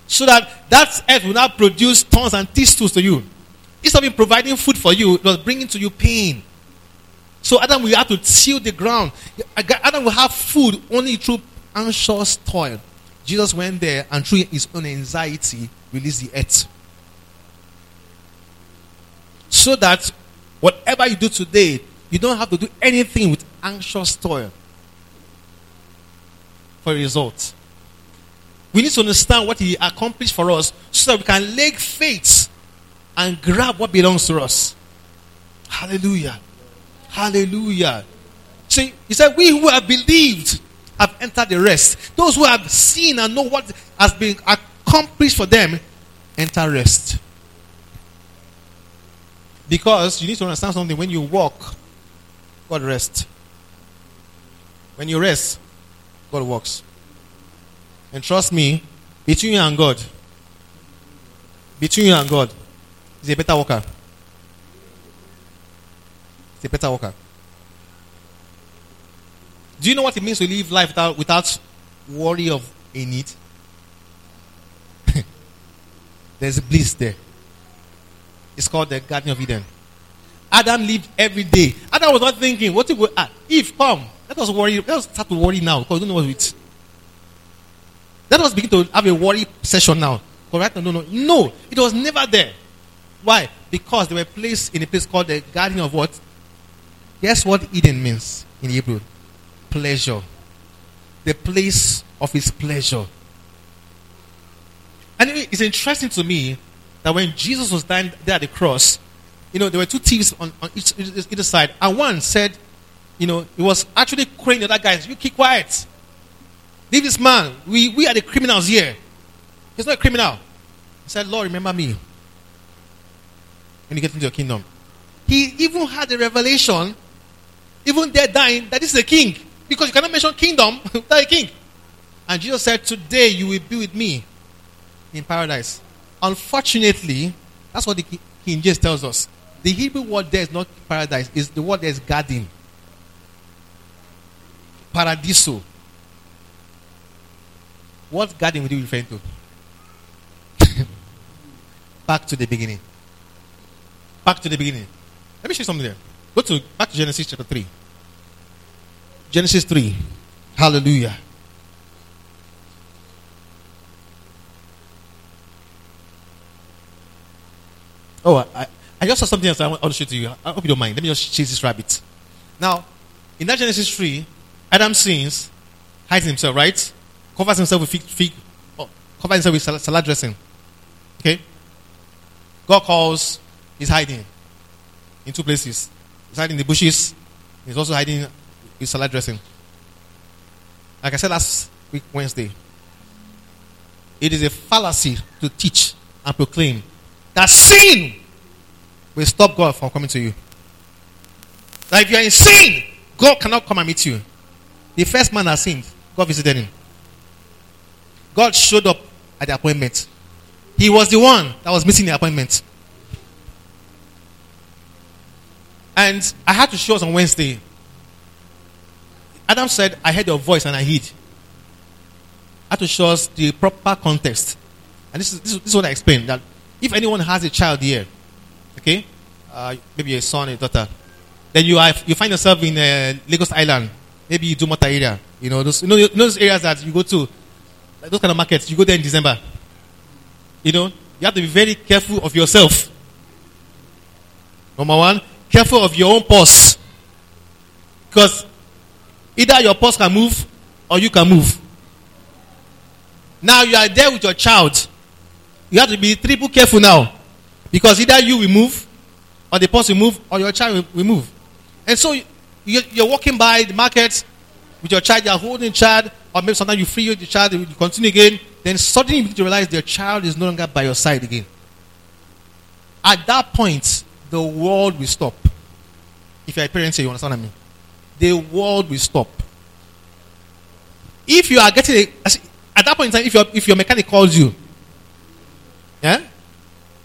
So that that earth will not produce thorns and thistles to you. Instead of providing food for you, it was bringing to you pain. So Adam will have to till the ground. Adam will have food only through anxious toil. Jesus went there and through his own anxiety released the earth. So that whatever you do today, you don't have to do anything with anxious toil for a result. We need to understand what he accomplished for us so that we can lay faith and grab what belongs to us. Hallelujah. Hallelujah. See, he said, We who have believed have entered the rest. Those who have seen and know what has been accomplished for them enter rest. Because you need to understand something. When you walk, God rests. When you rest, God works. And trust me, between you and God, between you and God, He's a better worker. He's a better worker. Do you know what it means to live life without, without worry of a need? There's a bliss there. It's called the Garden of Eden. Adam lived every day. Adam was not thinking, what if we ah, if come, let us worry, let us start to worry now because we don't know what it. Let us begin to have a worry session now. Correct? No, No, no, no. It was never there. Why? Because they were placed in a place called the Garden of what? Guess what Eden means in Hebrew? Pleasure. The place of his pleasure. And it's interesting to me that when Jesus was dying there at the cross, you know, there were two thieves on, on each, either side. And one said, you know, he was actually calling the other guys, you keep quiet. Leave this man. We, we are the criminals here. He's not a criminal. He said, Lord, remember me when you get into your kingdom. He even had a revelation, even there dying, that this is a king. Because you cannot mention kingdom without a king. And Jesus said, Today you will be with me in paradise. Unfortunately, that's what the King James tells us. The Hebrew word there is not paradise, it's the word there is garden. Paradiso. What garden would you referring to? Back to the beginning. Back to the beginning. Let me show you something there. Go to back to Genesis chapter 3. Genesis 3. Hallelujah. Oh, I, I just saw something else I want to show to you. I hope you don't mind. Let me just chase this rabbit. Now, in that Genesis 3, Adam sins, hides himself, right? Covers himself with fig, fig oh, covers himself with salad, salad dressing. Okay? God calls He's hiding in two places. He's hiding in the bushes. He's also hiding with salad dressing. Like I said last week, Wednesday, it is a fallacy to teach and proclaim that sin will stop God from coming to you. That if you are in sin, God cannot come and meet you. The first man that sinned, God visited him. God showed up at the appointment. He was the one that was missing the appointment. And I had to show us on Wednesday. Adam said, I heard your voice and I hid. I had to show us the proper context. And this is, this is, this is what I explained that if anyone has a child here, okay, uh, maybe a son, a daughter, then you, have, you find yourself in uh, Lagos Island, maybe Idumota area, you know, those, you know, those areas that you go to, like those kind of markets, you go there in December. You know, you have to be very careful of yourself. Number one, careful of your own purse. Because either your purse can move or you can move. Now you are there with your child. You have to be triple careful now. Because either you will move, or the purse will move, or your child will, move. And so you, you're walking by the market with your child, you're holding child, or maybe sometimes you free the child, you continue again, then suddenly you realize your child is no longer by your side again. At that point, the world will stop. If you're a parent, you understand what I mean? The world will stop. If you are getting a, at that point in time, if your if your mechanic calls you, yeah,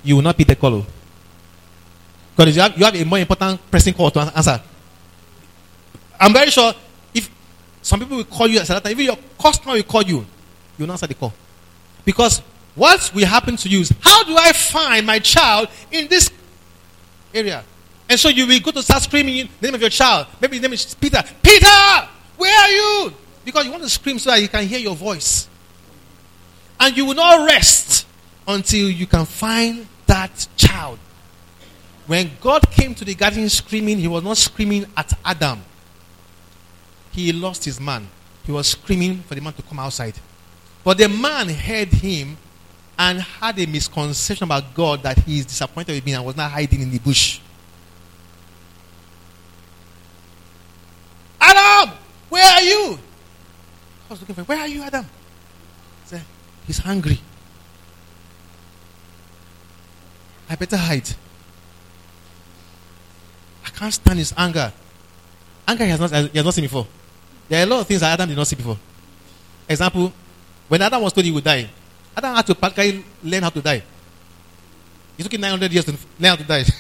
you will not pick the call. Oh. Because you have, you have a more important pressing call to answer. I'm very sure if some people will call you at that time, even your customer will call you, you will answer the call. Because what will happen to you is, how do I find my child in this area? And so you will go to start screaming the name of your child. Maybe his name is Peter. Peter, where are you? Because you want to scream so that you can hear your voice. And you will not rest until you can find that child. When God came to the garden screaming, he was not screaming at Adam. He lost his man. He was screaming for the man to come outside. But the man heard him and had a misconception about God that he is disappointed with me and was not hiding in the bush. Adam, where are you? I was looking for. Where are you, Adam? He said, He's hungry. I better hide. I can't stand his anger. Anger he has not, he has not seen before. There are a lot of things that Adam did not see before. Example, when Adam was told he would die, Adam had to practically learn how to die. It took him 900 years to learn how to die.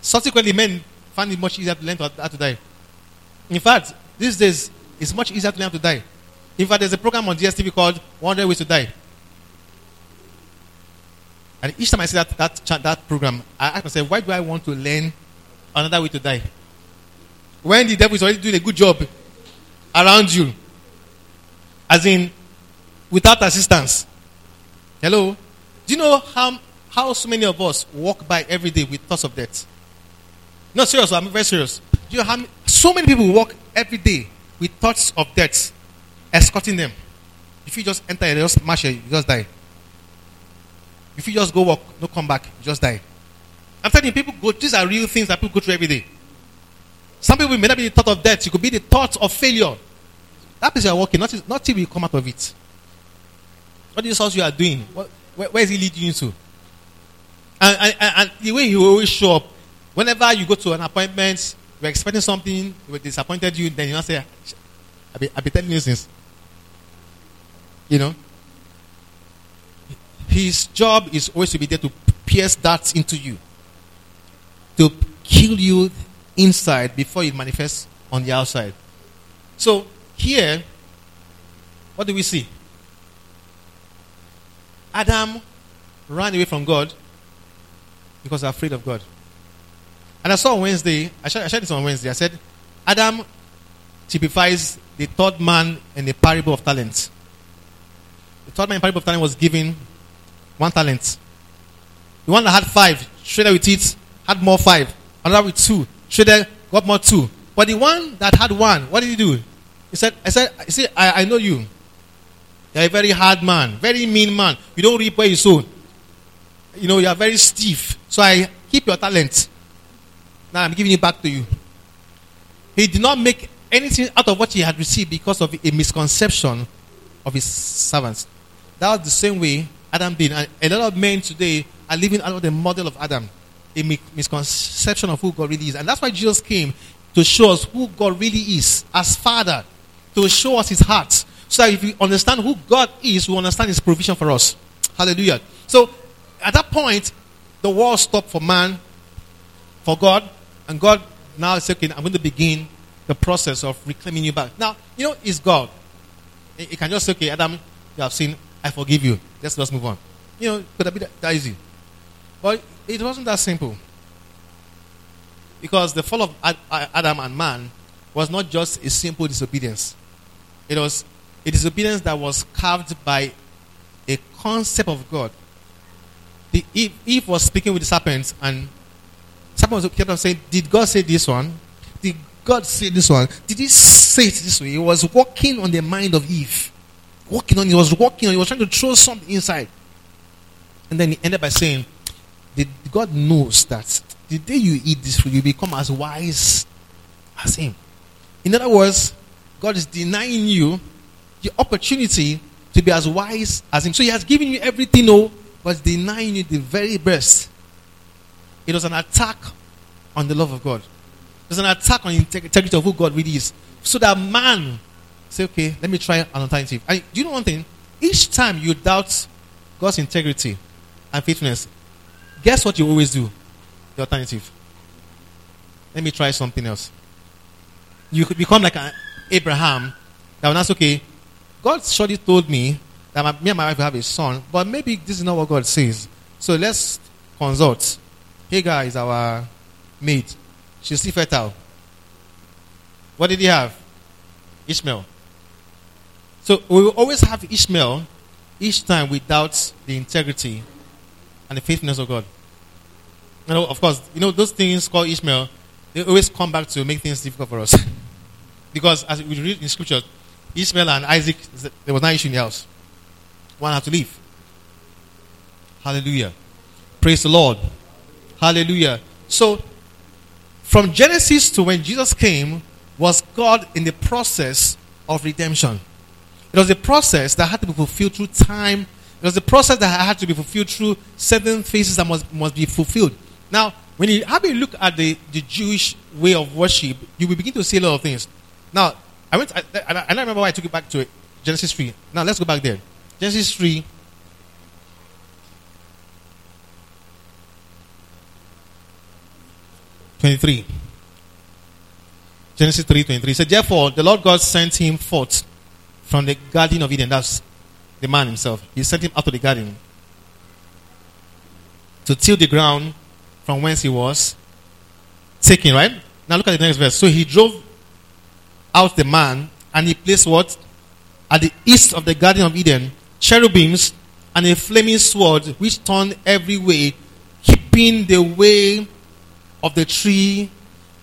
Subsequently, men find it much easier to learn how to die. In fact, these days, it's much easier to learn how to die. In fact, there's a program on DSTV called 100 Ways to Die. And each time I see that, that, that program, I ask myself, why do I want to learn another way to die? When the devil is already doing a good job around you, as in without assistance. Hello? Do you know how, how so many of us walk by every day with thoughts of death? No, serious, I'm very serious. Do you know how so many people walk every day with thoughts of death, escorting them? If you just enter and just march you just die. If you just go walk, no come back, you just die. I'm telling you, people go, these are real things that people go through every day. Some people may not be the thought of death, it could be the thought of failure. That place you are walking, not, till you come out of it. What is this you are doing? What, where, where is he leading you to? And, and, and the way he always show up, whenever you go to an appointment, you're expecting something, they disappointed you, then you say, ah, I've been, I've telling you since. You know? His job is always to be there to pierce darts into you, to kill you inside before it manifests on the outside. So, here, what do we see? Adam ran away from God because afraid of God. And I saw on Wednesday, I shared, I shared this on Wednesday. I said, Adam typifies the third man in the parable of talents. The third man in the parable of talent was given one talent. The one that had five, traded with it, had more five. Another with two, traded, got more two. But the one that had one, what did he do? He said, I said, see, I, I know you. You're a very hard man, very mean man. You don't reap where you sow. You know, you are very stiff. So I keep your talent. Now I'm giving it back to you. He did not make anything out of what he had received because of a misconception of his servants. That was the same way Adam did. And a lot of men today are living out of the model of Adam, a misconception of who God really is. And that's why Jesus came to show us who God really is as Father, to show us his heart. So that if we understand who God is, we understand his provision for us. Hallelujah. So at that point, the world stopped for man, for God, and God now said, okay, I'm going to begin the process of reclaiming you back. Now, you know, it's God. He can just say, okay, Adam, you have sinned. I forgive you. Let's just move on. You know, could have been that, that easy. But it wasn't that simple. Because the fall of Adam and man was not just a simple disobedience. It was a disobedience that was carved by a concept of God. The Eve, Eve was speaking with the serpent, and was kept on saying, "Did God say this one? Did God say this one? Did He say it this way?" He was walking on the mind of Eve working on he was working on he was trying to throw something inside. And then he ended by saying, God knows that the day you eat this food, you become as wise as him. In other words, God is denying you the opportunity to be as wise as Him. So He has given you everything, no, but denying you the very best. It was an attack on the love of God. It was an attack on the integrity of who God really is. So that man say, okay, let me try an alternative. And do you know one thing? Each time you doubt God's integrity and faithfulness, guess what you always do? The alternative. Let me try something else. You could become like an Abraham that when that's okay, God surely told me that my, me and my wife will have a son, but maybe this is not what God says. So let's consult. Hagar is our maid. She's still fertile. What did he have? Ishmael. So we will always have Ishmael each time without the integrity and the faithfulness of God. You know, of course, you know, those things called Ishmael, they always come back to make things difficult for us. because as we read in scripture, Ishmael and Isaac, there was no issue in the house. One had to leave. Hallelujah. Praise the Lord. Hallelujah. So, from Genesis to when Jesus came, was God in the process of redemption. It was a process that had to be fulfilled through time. It was a process that had to be fulfilled through certain phases that must, must be fulfilled. Now, when you have a look at the, the Jewish way of worship, you will begin to see a lot of things. Now, I went, I, I, I don't remember why I took it back to it. Genesis 3. Now, let's go back there. Genesis 3. Twenty-three. Genesis three twenty-three. So therefore, the Lord God sent him forth from the garden of Eden. That's the man himself. He sent him out of the garden to till the ground from whence he was taken. Right now, look at the next verse. So he drove out the man, and he placed what? At the east of the Garden of Eden, cherubims and a flaming sword which turned every way, keeping the way of the tree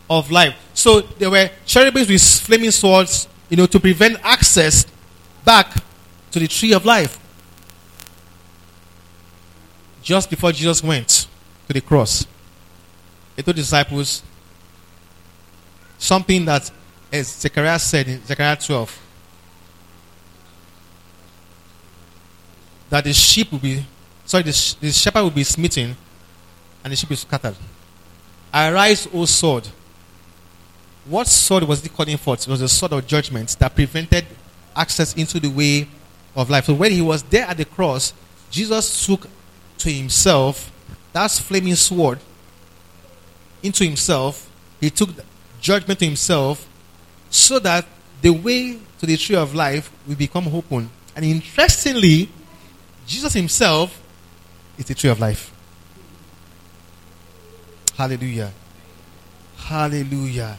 of life. So there were cherubims with flaming swords, you know, to prevent access back to the tree of life. Just before Jesus went to the cross, he told disciples something that as Zechariah said in Zechariah 12, that the sheep will be, sorry, the, the shepherd will be smitten and the sheep will scattered. Arise, O sword. What sword was he calling for? It was a sword of judgment that prevented access into the way of life. So when he was there at the cross, Jesus took to himself that flaming sword into himself. He took judgment to himself so that the way to the tree of life will become open. And interestingly, Jesus himself is the tree of life. Hallelujah. Hallelujah.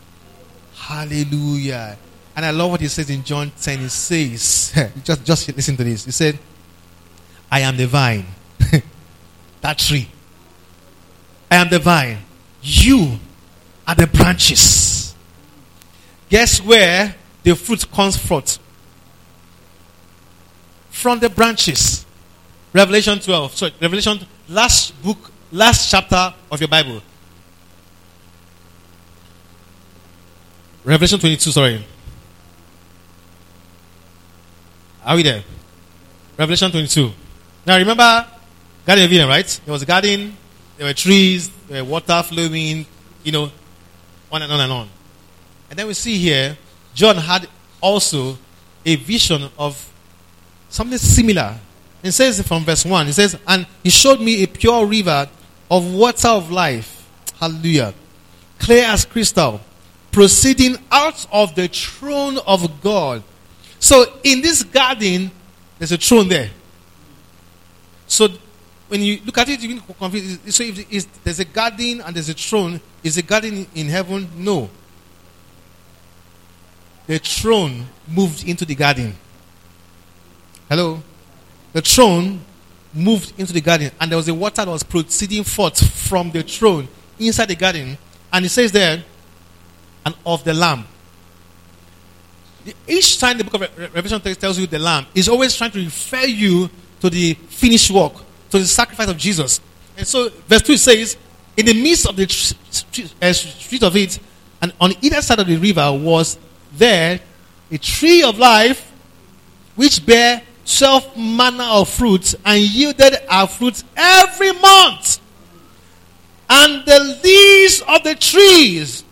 Hallelujah. And I love what he says in John 10. He says, just, just listen to this. He said, I am the vine. that tree. I am the vine. You are the branches. Guess where the fruit comes from? From the branches. Revelation 12. Sorry, Revelation, last book, last chapter of your Bible. Revelation 22, sorry. Are we there? Revelation 22. Now remember Garden of Eden, right? There was a garden, there were trees, there were water flowing, you know, on and on and on. And then we see here, John had also a vision of something similar. It says from verse 1, it says, And he showed me a pure river of water of life. Hallelujah. Clear as crystal, proceeding out of the throne of God. So in this garden, there's a throne there. So when you look at it, you get confused. So if there's a garden and there's a throne, is a garden in heaven? No the throne moved into the garden. Hello? The throne moved into the garden, and there was a water that was proceeding forth from the throne inside the garden. And it says there, and of the lamb. Each time the book of Revelation tells you the lamb, is always trying to refer you to the finished work, to the sacrifice of Jesus. And so, verse 2 says, In the midst of the uh, street of it, and on either side of the river was there a tree of life which bare twelve manner of fruits and yielded our fruits every month. And the leaves of the trees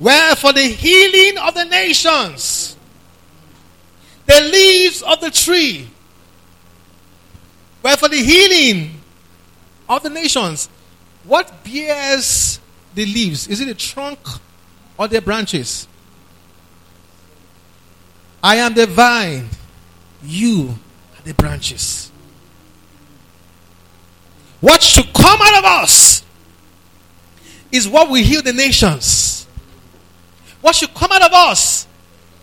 were for the healing of the nations. The leaves of the tree were for the healing of the nations. What bears the leaves? Is it the trunk or the branches? I am the vine, you are the branches. What should come out of us is what will heal the nations. What should come out of us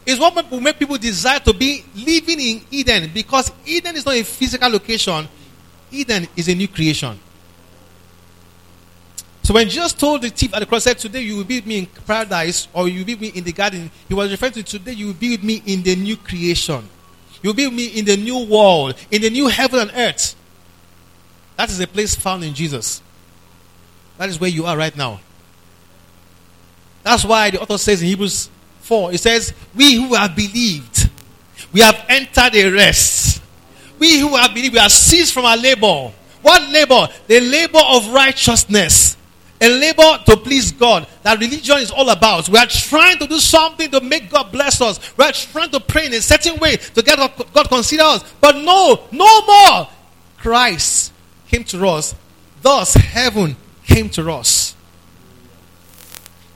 is what will make people desire to be living in Eden because Eden is not a physical location, Eden is a new creation. So when Jesus told the thief at the cross, said, Today you will be with me in paradise, or you will be with me in the garden, he was referring to today you will be with me in the new creation. You will be with me in the new world, in the new heaven and earth. That is a place found in Jesus. That is where you are right now. That's why the author says in Hebrews 4, it says, We who have believed, we have entered a rest. We who have believed, we are ceased from our labor. What labor? The labor of righteousness. A labor to please God. That religion is all about. We are trying to do something to make God bless us. We are trying to pray in a certain way to get God consider us. But no, no more. Christ came to us. Thus, heaven came to us.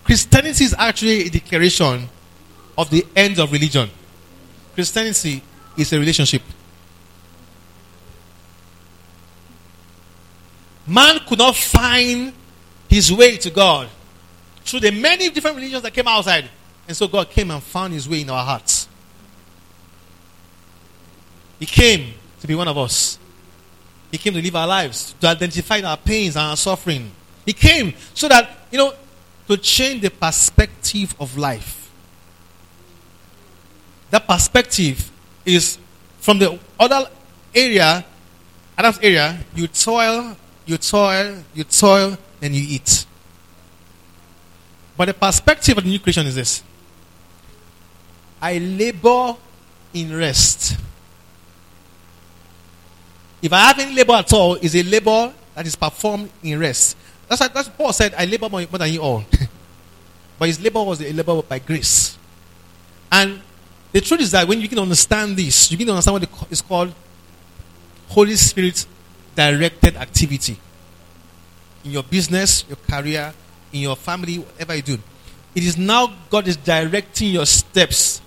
Christianity is actually a declaration of the end of religion. Christianity is a relationship. Man could not find his way to God through the many different religions that came outside. And so God came and found his way in our hearts. He came to be one of us. He came to live our lives, to identify our pains and our suffering. He came so that, you know, to change the perspective of life. That perspective is from the other area, Adam's area, you toil, you toil, you toil, then you eat. But the perspective of the new creation is this I labor in rest. If I have any labor at all, it's a labor that is performed in rest. That's what, that's Paul said, I labor more, than you all. but his labor was a labor by grace. And the truth is that when you can understand this, you can understand what is called Holy Spirit directed activity in your business, your career, in your family, whatever you do. It is now God is directing your steps.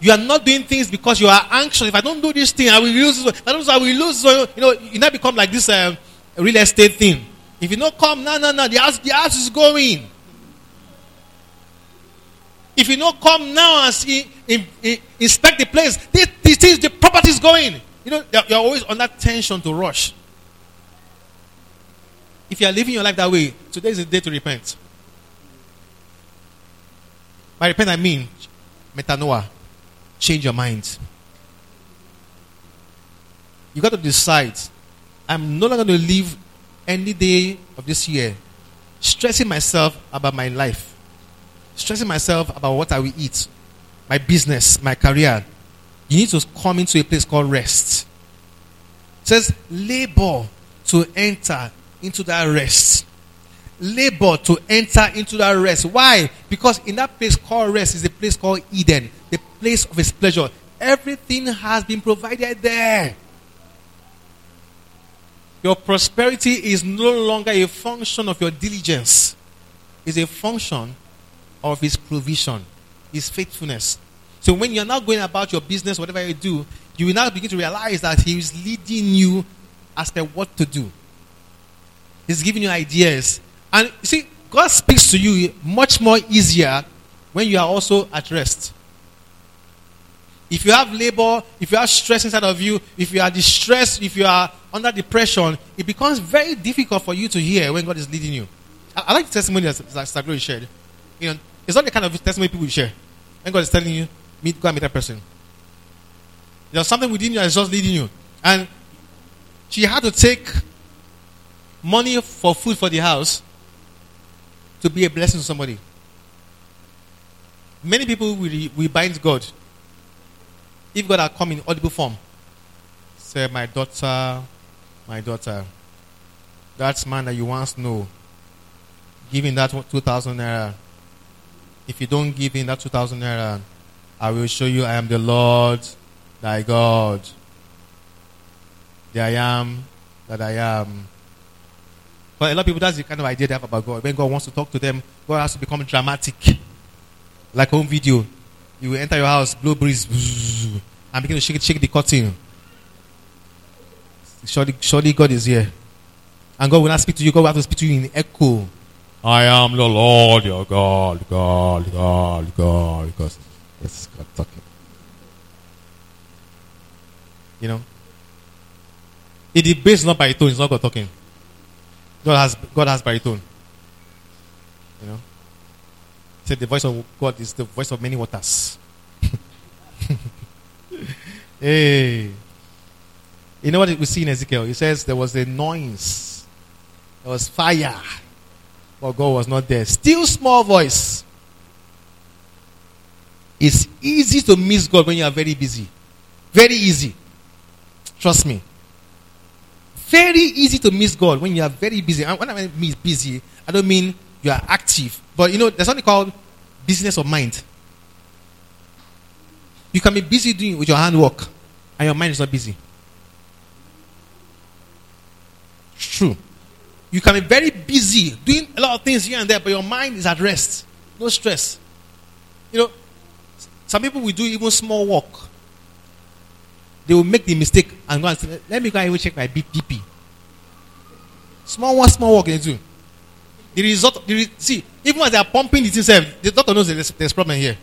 You are not doing things because you are anxious. If I don't do this thing, I will lose. I don't. I will lose. You know, you now become like this um, real estate thing. If you don't come, no, no, no. The house, the house is going. If you don't come now and see, in, in, inspect the place, this, this is the property is going. You know, you're always that tension to rush. If you are living your life that way, today is the day to repent. By repent, I mean metanoia. Change your mind. You got to decide. I'm no longer going to live any day of this year stressing myself about my life, stressing myself about what I will eat, my business, my career. You need to come into a place called rest. It says labor to enter into that rest. Labor to enter into that rest. Why? Because in that place called rest is a place called Eden, the place of his pleasure. Everything has been provided there. Your prosperity is no longer a function of your diligence, it's a function of his provision, his faithfulness. So when you're now going about your business, whatever you do, you will now begin to realize that he is leading you as to what to do. He's giving you ideas. And you see, God speaks to you much more easier when you are also at rest. If you have labor, if you have stress inside of you, if you are distressed, if you are under depression, it becomes very difficult for you to hear when God is leading you. I, I like the testimony that Saglory shared. You know, it's not the kind of testimony people share. When God is telling you, meet, go and meet that person. There's something within you that's just leading you. And she had to take money for food for the house to be a blessing to somebody. Many people will, will bind God. If God had come in audible form, say, My daughter, my daughter, that man that you once know, give him that 2,000 naira. If you don't give him that 2,000 naira, I will show you I am the Lord thy God. The I am that I am. But a lot of people, that's the kind of idea they have about God. When God wants to talk to them, God has to become dramatic. Like home video. You will enter your house, blow breeze, and begin to shake, shake the curtain. Surely, surely God is here. And God will not speak to you, God will have to speak to you in echo. I am the Lord your God, God, God, God. Because it's God talking. You know? Bass is not baritone, it's not God talking. God has God has baritone. You know? Said the voice of God is the voice of many waters. hey. You know what we see in Ezekiel? He says there was a noise. There was fire. But God was not there. Still small voice. It's easy to miss God when you are very busy. Very easy. Trust me. Very easy to miss God when you are very busy. And when I mean busy, I don't mean you are active. But you know, there's something called business of mind. You can be busy doing with your handwork, and your mind is not busy. It's true. You can be very busy doing a lot of things here and there, but your mind is at rest. No stress. You know, some people will do even small work. They will make the mistake and go and say, let me go and check my BP. Small one, small work they do. The result, the re- see, even as they are pumping it itself, eh, the doctor knows there's, there's problem here.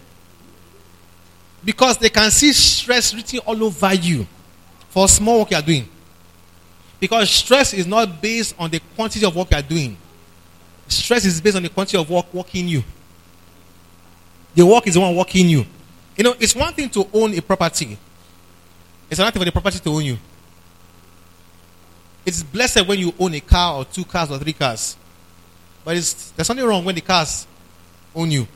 Because they can see stress written all over you for small work you are doing. Because stress is not based on the quantity of work you are doing. Stress is based on the quantity of work working you. The work is the one working you. You know, it's one thing to own a property. It's another thing for the property to own you. It's blessed when you own a car or two cars or three cars. But there's something wrong when the cars own you.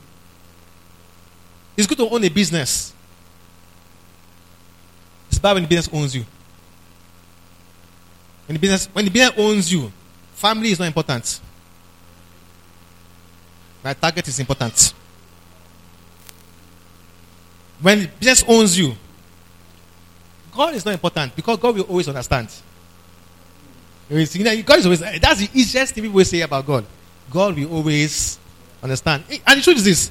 It's good to own a business. It's bad when the business owns you. When the business, when the business owns you, family is not important. My target is important. When the business owns you, God is not important because God will always understand. God is always, that's the easiest thing people say about God. God will always understand. Eh, and the truth is this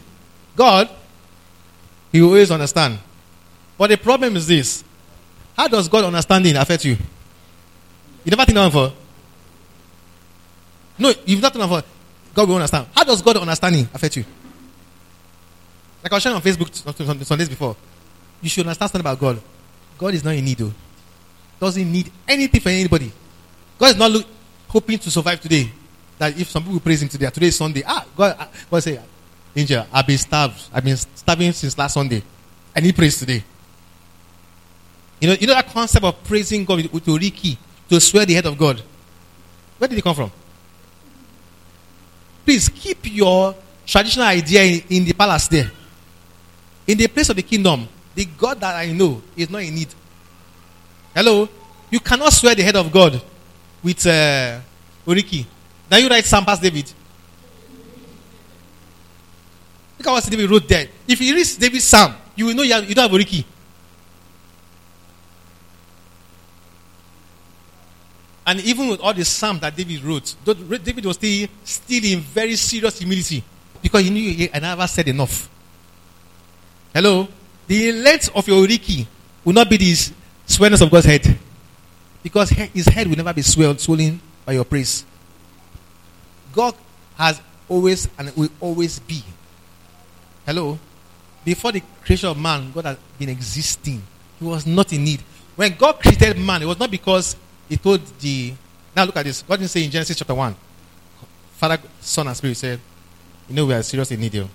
God, He will always understand. But the problem is this how does God understanding affect you? You never think that before? No, you've not thought before. God will understand. How does God understanding affect you? Like I was sharing on Facebook some days before. You should understand something about God. God is not in need, though. Doesn't need anything from anybody. God is not look, hoping to survive today. That if some people praise Him today, today is Sunday. Ah, God, ah, God say, Angel, I've been starved. I've been starving since last Sunday. I need praise today. You know, you know that concept of praising God with, Oriki to swear the head of God. Where did it come from? Please keep your traditional idea in, in the palace there. In the place of the kingdom, the God that I know is not in need. Hello? You cannot swear the head of God with uh. Now you write Psalm past David. Look at what David wrote there. If you read David's Psalm, you will know you, have, you don't have a Oriki. And even with all the psalms that David wrote, David was still, still in very serious humility because he knew he had never said enough. Hello? The length of your Oriki will not be the swellness of God's head. Because his head will never be swelled, swollen by your praise. God has always and will always be. Hello? Before the creation of man, God has been existing. He was not in need. When God created man, it was not because he told the. Now look at this. God didn't say in Genesis chapter 1. Father, Son, and Spirit said, You know we are seriously in need you.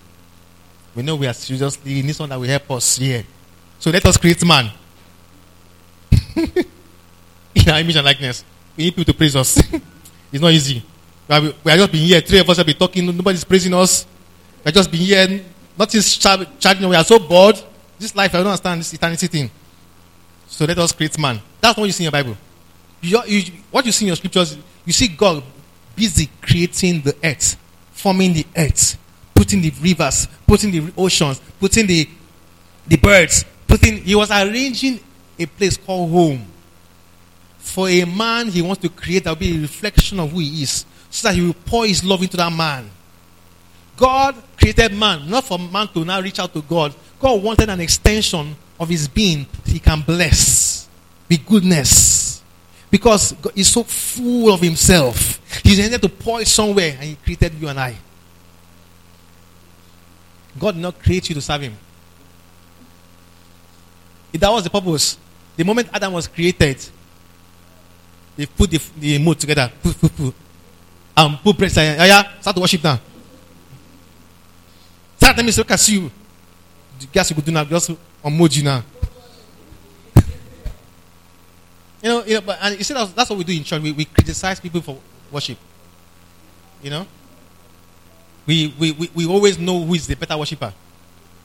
We know we are seriously in need someone that will help us here. So let us create man. in our image and likeness. We need people to praise us. it's not easy. We are, we are just been here. Three of us have been talking. Nobody's praising us. We are just been here. Nothing's charging. We are so bored. This life, I don't understand this eternity thing. So let us create man. That's what you see in your Bible. You, you, what you see in your scriptures, you see God busy creating the earth, forming the earth, putting the rivers, putting the oceans, putting the, the birds, putting. He was arranging a place called home. For a man, he wants to create that will be a reflection of who he is, so that he will pour his love into that man. God created man, not for man to now reach out to God. God wanted an extension of his being he can bless with goodness. Because God is so full of himself. He's intended to pour it somewhere and he created you and I. God did not create you to serve him. If that was the purpose, the moment Adam was created, they put the, the mood together. And put bread. Oh yeah, start to worship now. Start let me look at you. The guys you could do now, just unmode you now. you know, you know, but and you see that's, that's what we do in church. We, we criticize people for worship. You know? We, we, we, we always know who is the better worshiper.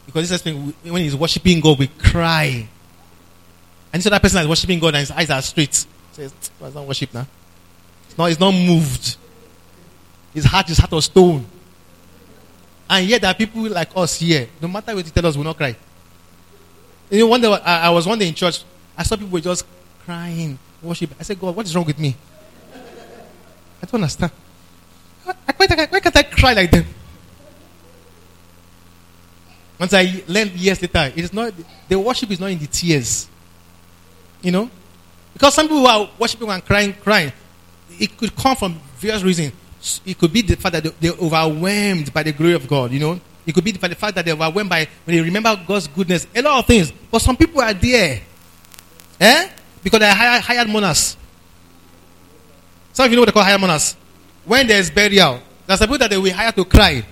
Because this thing, when he's worshiping God, we cry. And this other person is worshiping God and his eyes are straight. Says, well, it's not worship now. It's not, it's not moved. His heart is heart of stone. And yet there are people like us here. No matter what you tell us, we'll not cry. You know, one day I, I was one day in church. I saw people just crying, worship. I said, God, what is wrong with me? I don't understand. Why, can't I cry like them? Once I learned years later, it is not the worship is not in the tears. You know? Because some people are worshiping and crying, crying. It could come from various reasons. It could be the fact that they're overwhelmed by the glory of God, you know. It could be by the fact that they're overwhelmed by when they remember God's goodness. A lot of things. But some people are there. Eh? Because they're hired, hired mourners. Some of you know what they call hired mourners. When there's burial, there's people that they will hire to cry.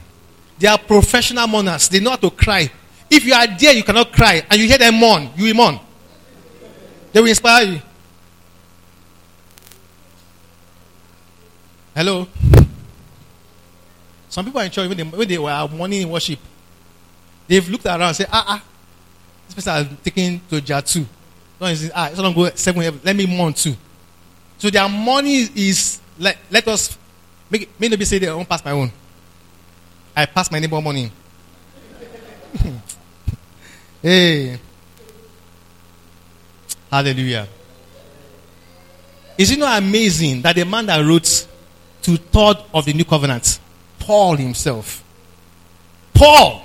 They are professional mourners. They know how to cry. If you are there, you cannot cry, and you hear them mourn, you will mourn. They will inspire you. Hello? Some people are in church when they, when they were morning in worship. They've looked around and said, ah, ah, this person has taken to jar two. So ah, it's not go seven, let me mourn too. So their money is, let, let us, make, may not be say they won't pass my own. I pass my neighbor money. hey. Hallelujah. Is it not amazing that the man that wrote two third of the new covenant, Paul himself, Paul,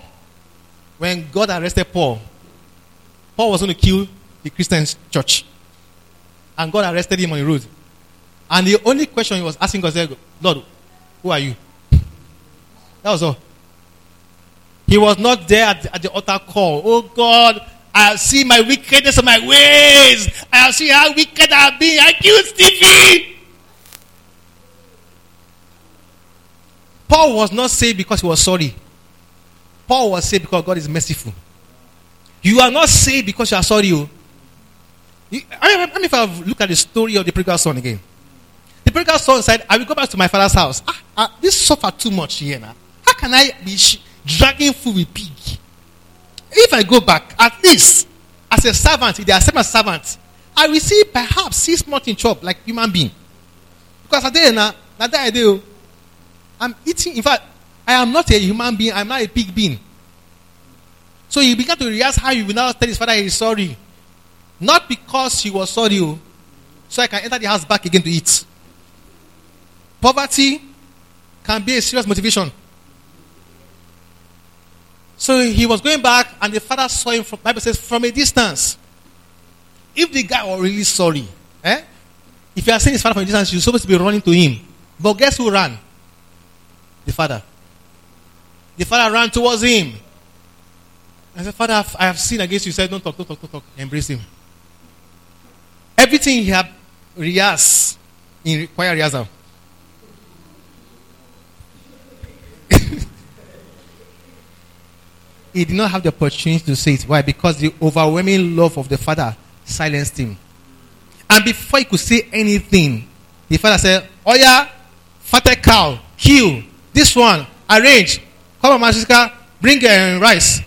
when God arrested Paul, Paul was going to kill the Christian church. And God arrested him on the road. And the only question he was asking God said, Lord, who are you? That was all. He was not there at the, at the altar call. Oh God, I see my wickedness and my ways. I see how wicked I have been. I killed Stephen. Paul was not saved because he was sorry. Paul was saved because God is merciful. You are not saved because you are sorry. You. Oh. I mean, if I look at the story of the prodigal son again. The prodigal son said, I will go back to my father's house. Ah, ah, this suffer too much here now. How can I be dragging food with pig? If I go back, at least as a servant, if they accept my servant, I will see perhaps six months in chop like human being. Because I did now, that I do. I'm eating. In fact, I am not a human being. I'm not a pig being. So he began to realize how he will now tell his father he's sorry. Not because he was sorry, oh, so I can enter the house back again to eat. Poverty can be a serious motivation. So he was going back, and the father saw him from Bible says from a distance. If the guy was really sorry, eh? If you are seeing his father from a distance, you're supposed to be running to him. But guess who ran? The father. The father ran towards him. I said, Father, I have sinned against you. He said, Don't talk, don't talk, don't talk. Embrace him. Everything he had rehearsed in choir rehearsal. he did not have the opportunity to say it. Why? Because the overwhelming love of the father silenced him. And before he could say anything, the father said, Oh yeah, fatted cow, kill. This one, arrange. Come on, sister, bring uh, rice.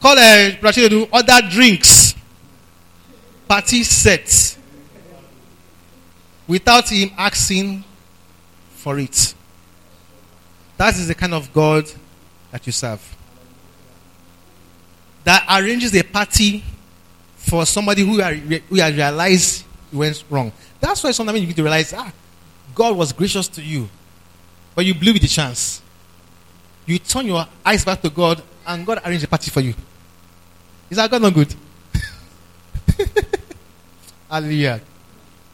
Call uh, do other drinks. party set without him asking for it. That is the kind of God that you serve. That arranges a party for somebody who, are, who has realized went wrong. That's why sometimes you need to realize, ah, God was gracious to you, but you blew with the chance. You turn your eyes back to God, and God arranged a party for you. Is that God not good? Hallelujah.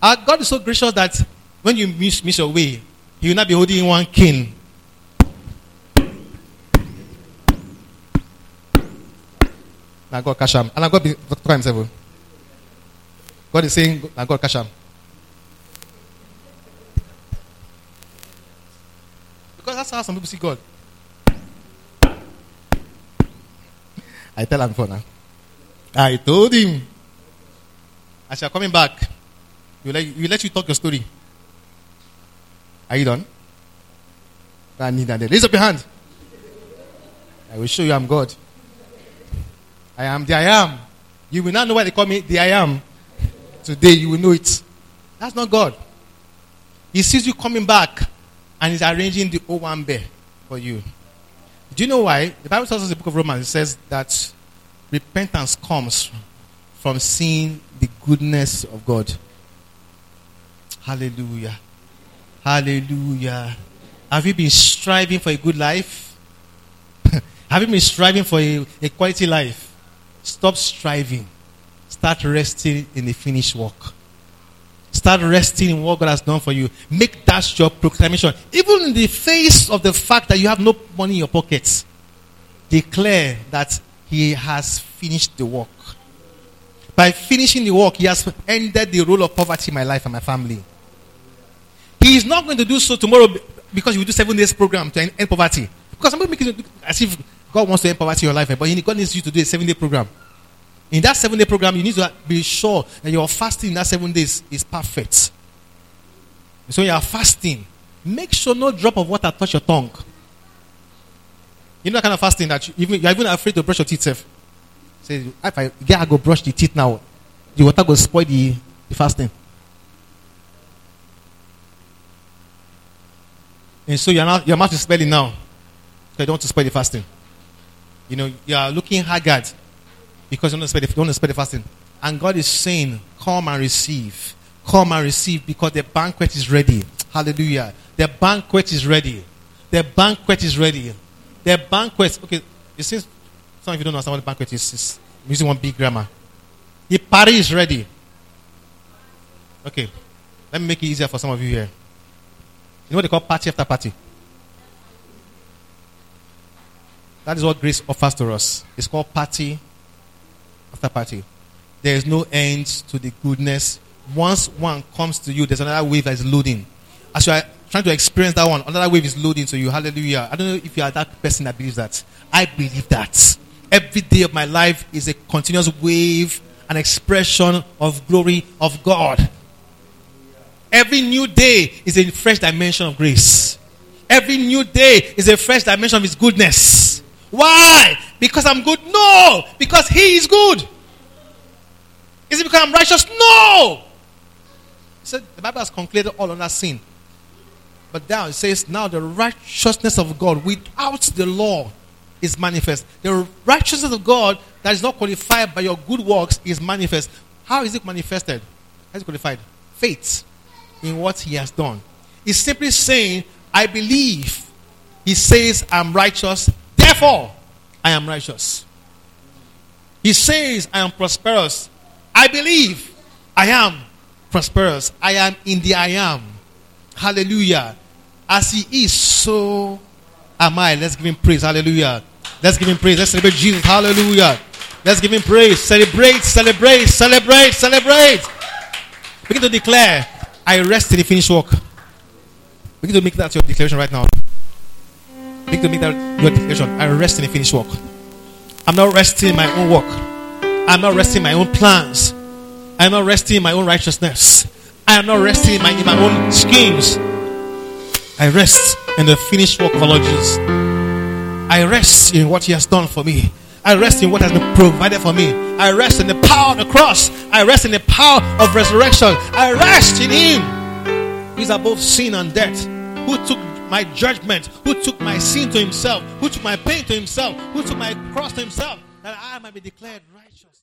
Our God is so gracious that when you miss, miss your way, He will not be holding one cane. Now God cash him. And God be talk himself. Oh. God is saying, now God cash him. Because that's how some people see God. I tell him for now. I told him. As you're coming back, you let, you let you talk your story. Are you done? I need that. Raise up your hand. I will show you I'm God. I am the I am. You will not know why they call me the I am. Today you will know it. That's not God. He sees you coming back and he's arranging the Owambe for you. Do you know why? The Bible tells us in the book of Romans, it says that repentance comes from seeing the goodness of God. Hallelujah. Hallelujah. Have you been striving for a good life? Have you been striving for a, a quality life? Stop striving. Start resting in the finished work. Start resting in what God has done for you. Make that your proclamation. Even in the face of the fact that you have no money in your pockets, declare that He has finished the work. By finishing the work, He has ended the role of poverty in my life and my family. He is not going to do so tomorrow because you will do seven days program to end poverty. Because I'm making it as if God wants to end poverty in your life, but God needs you to do a seven day program. In that seven day program, you need to be sure that your fasting in that seven days is perfect. So you are fasting. Make sure no drop of water touch your tongue. You know that kind of fasting that you, even, you're even afraid to brush your teeth. Self. Say, if I get I go brush the teeth now, the water will spoil the, the fasting. And so you're not, your mouth is smelling now. So you don't want to spoil the fasting. You know, you are looking haggard because you don't want to spend the fasting. And God is saying, Come and receive. Come and receive because the banquet is ready. Hallelujah. The banquet is ready. The banquet is ready. The banquet. Okay, you see, some of you don't understand what the banquet is. It's using one big grammar. The party is ready. Okay, let me make it easier for some of you here. You know what they call party after party? That is what grace offers to us. It's called party after party. There is no end to the goodness. Once one comes to you, there's another wave that is loading. As you are trying to experience that one, another wave is loading to you. Hallelujah. I don't know if you are that person that believes that. I believe that. Every day of my life is a continuous wave, an expression of glory of God. Every new day is a fresh dimension of grace. Every new day is a fresh dimension of His goodness. Why? Because I'm good? No. Because He is good. Is it because I'm righteous? No. He said the Bible has concluded all on that sin. But now it says, now the righteousness of God without the law is manifest. The righteousness of God that is not qualified by your good works is manifest. How is it manifested? How is it qualified? Faith in what He has done. He's simply saying, I believe. He says, I'm righteous. Therefore, I am righteous. He says, I am prosperous. I believe I am prosperous. I am in the I am. Hallelujah. As he is, so am I. Let's give him praise. Hallelujah. Let's give him praise. Let's celebrate Jesus. Hallelujah. Let's give him praise. Celebrate, celebrate, celebrate, celebrate. Begin to declare, I rest in the finished work. Begin to make that your declaration right now. To that your declaration. I rest in the finished work. I'm not resting in my own work. I'm not resting in my own plans. I'm not resting in my own righteousness. I am not resting in my, in my own schemes. I rest in the finished work of Lord Jesus. I rest in what He has done for me. I I rest in what has been provided for me. I rest in the power of the cross. I rest in the power of resurrection. I rest in Him. He's above sin and death. Who took my judgment? Who took my sin to Himself? Who took my pain to Himself? Who took my cross to Himself? That I might be declared righteous.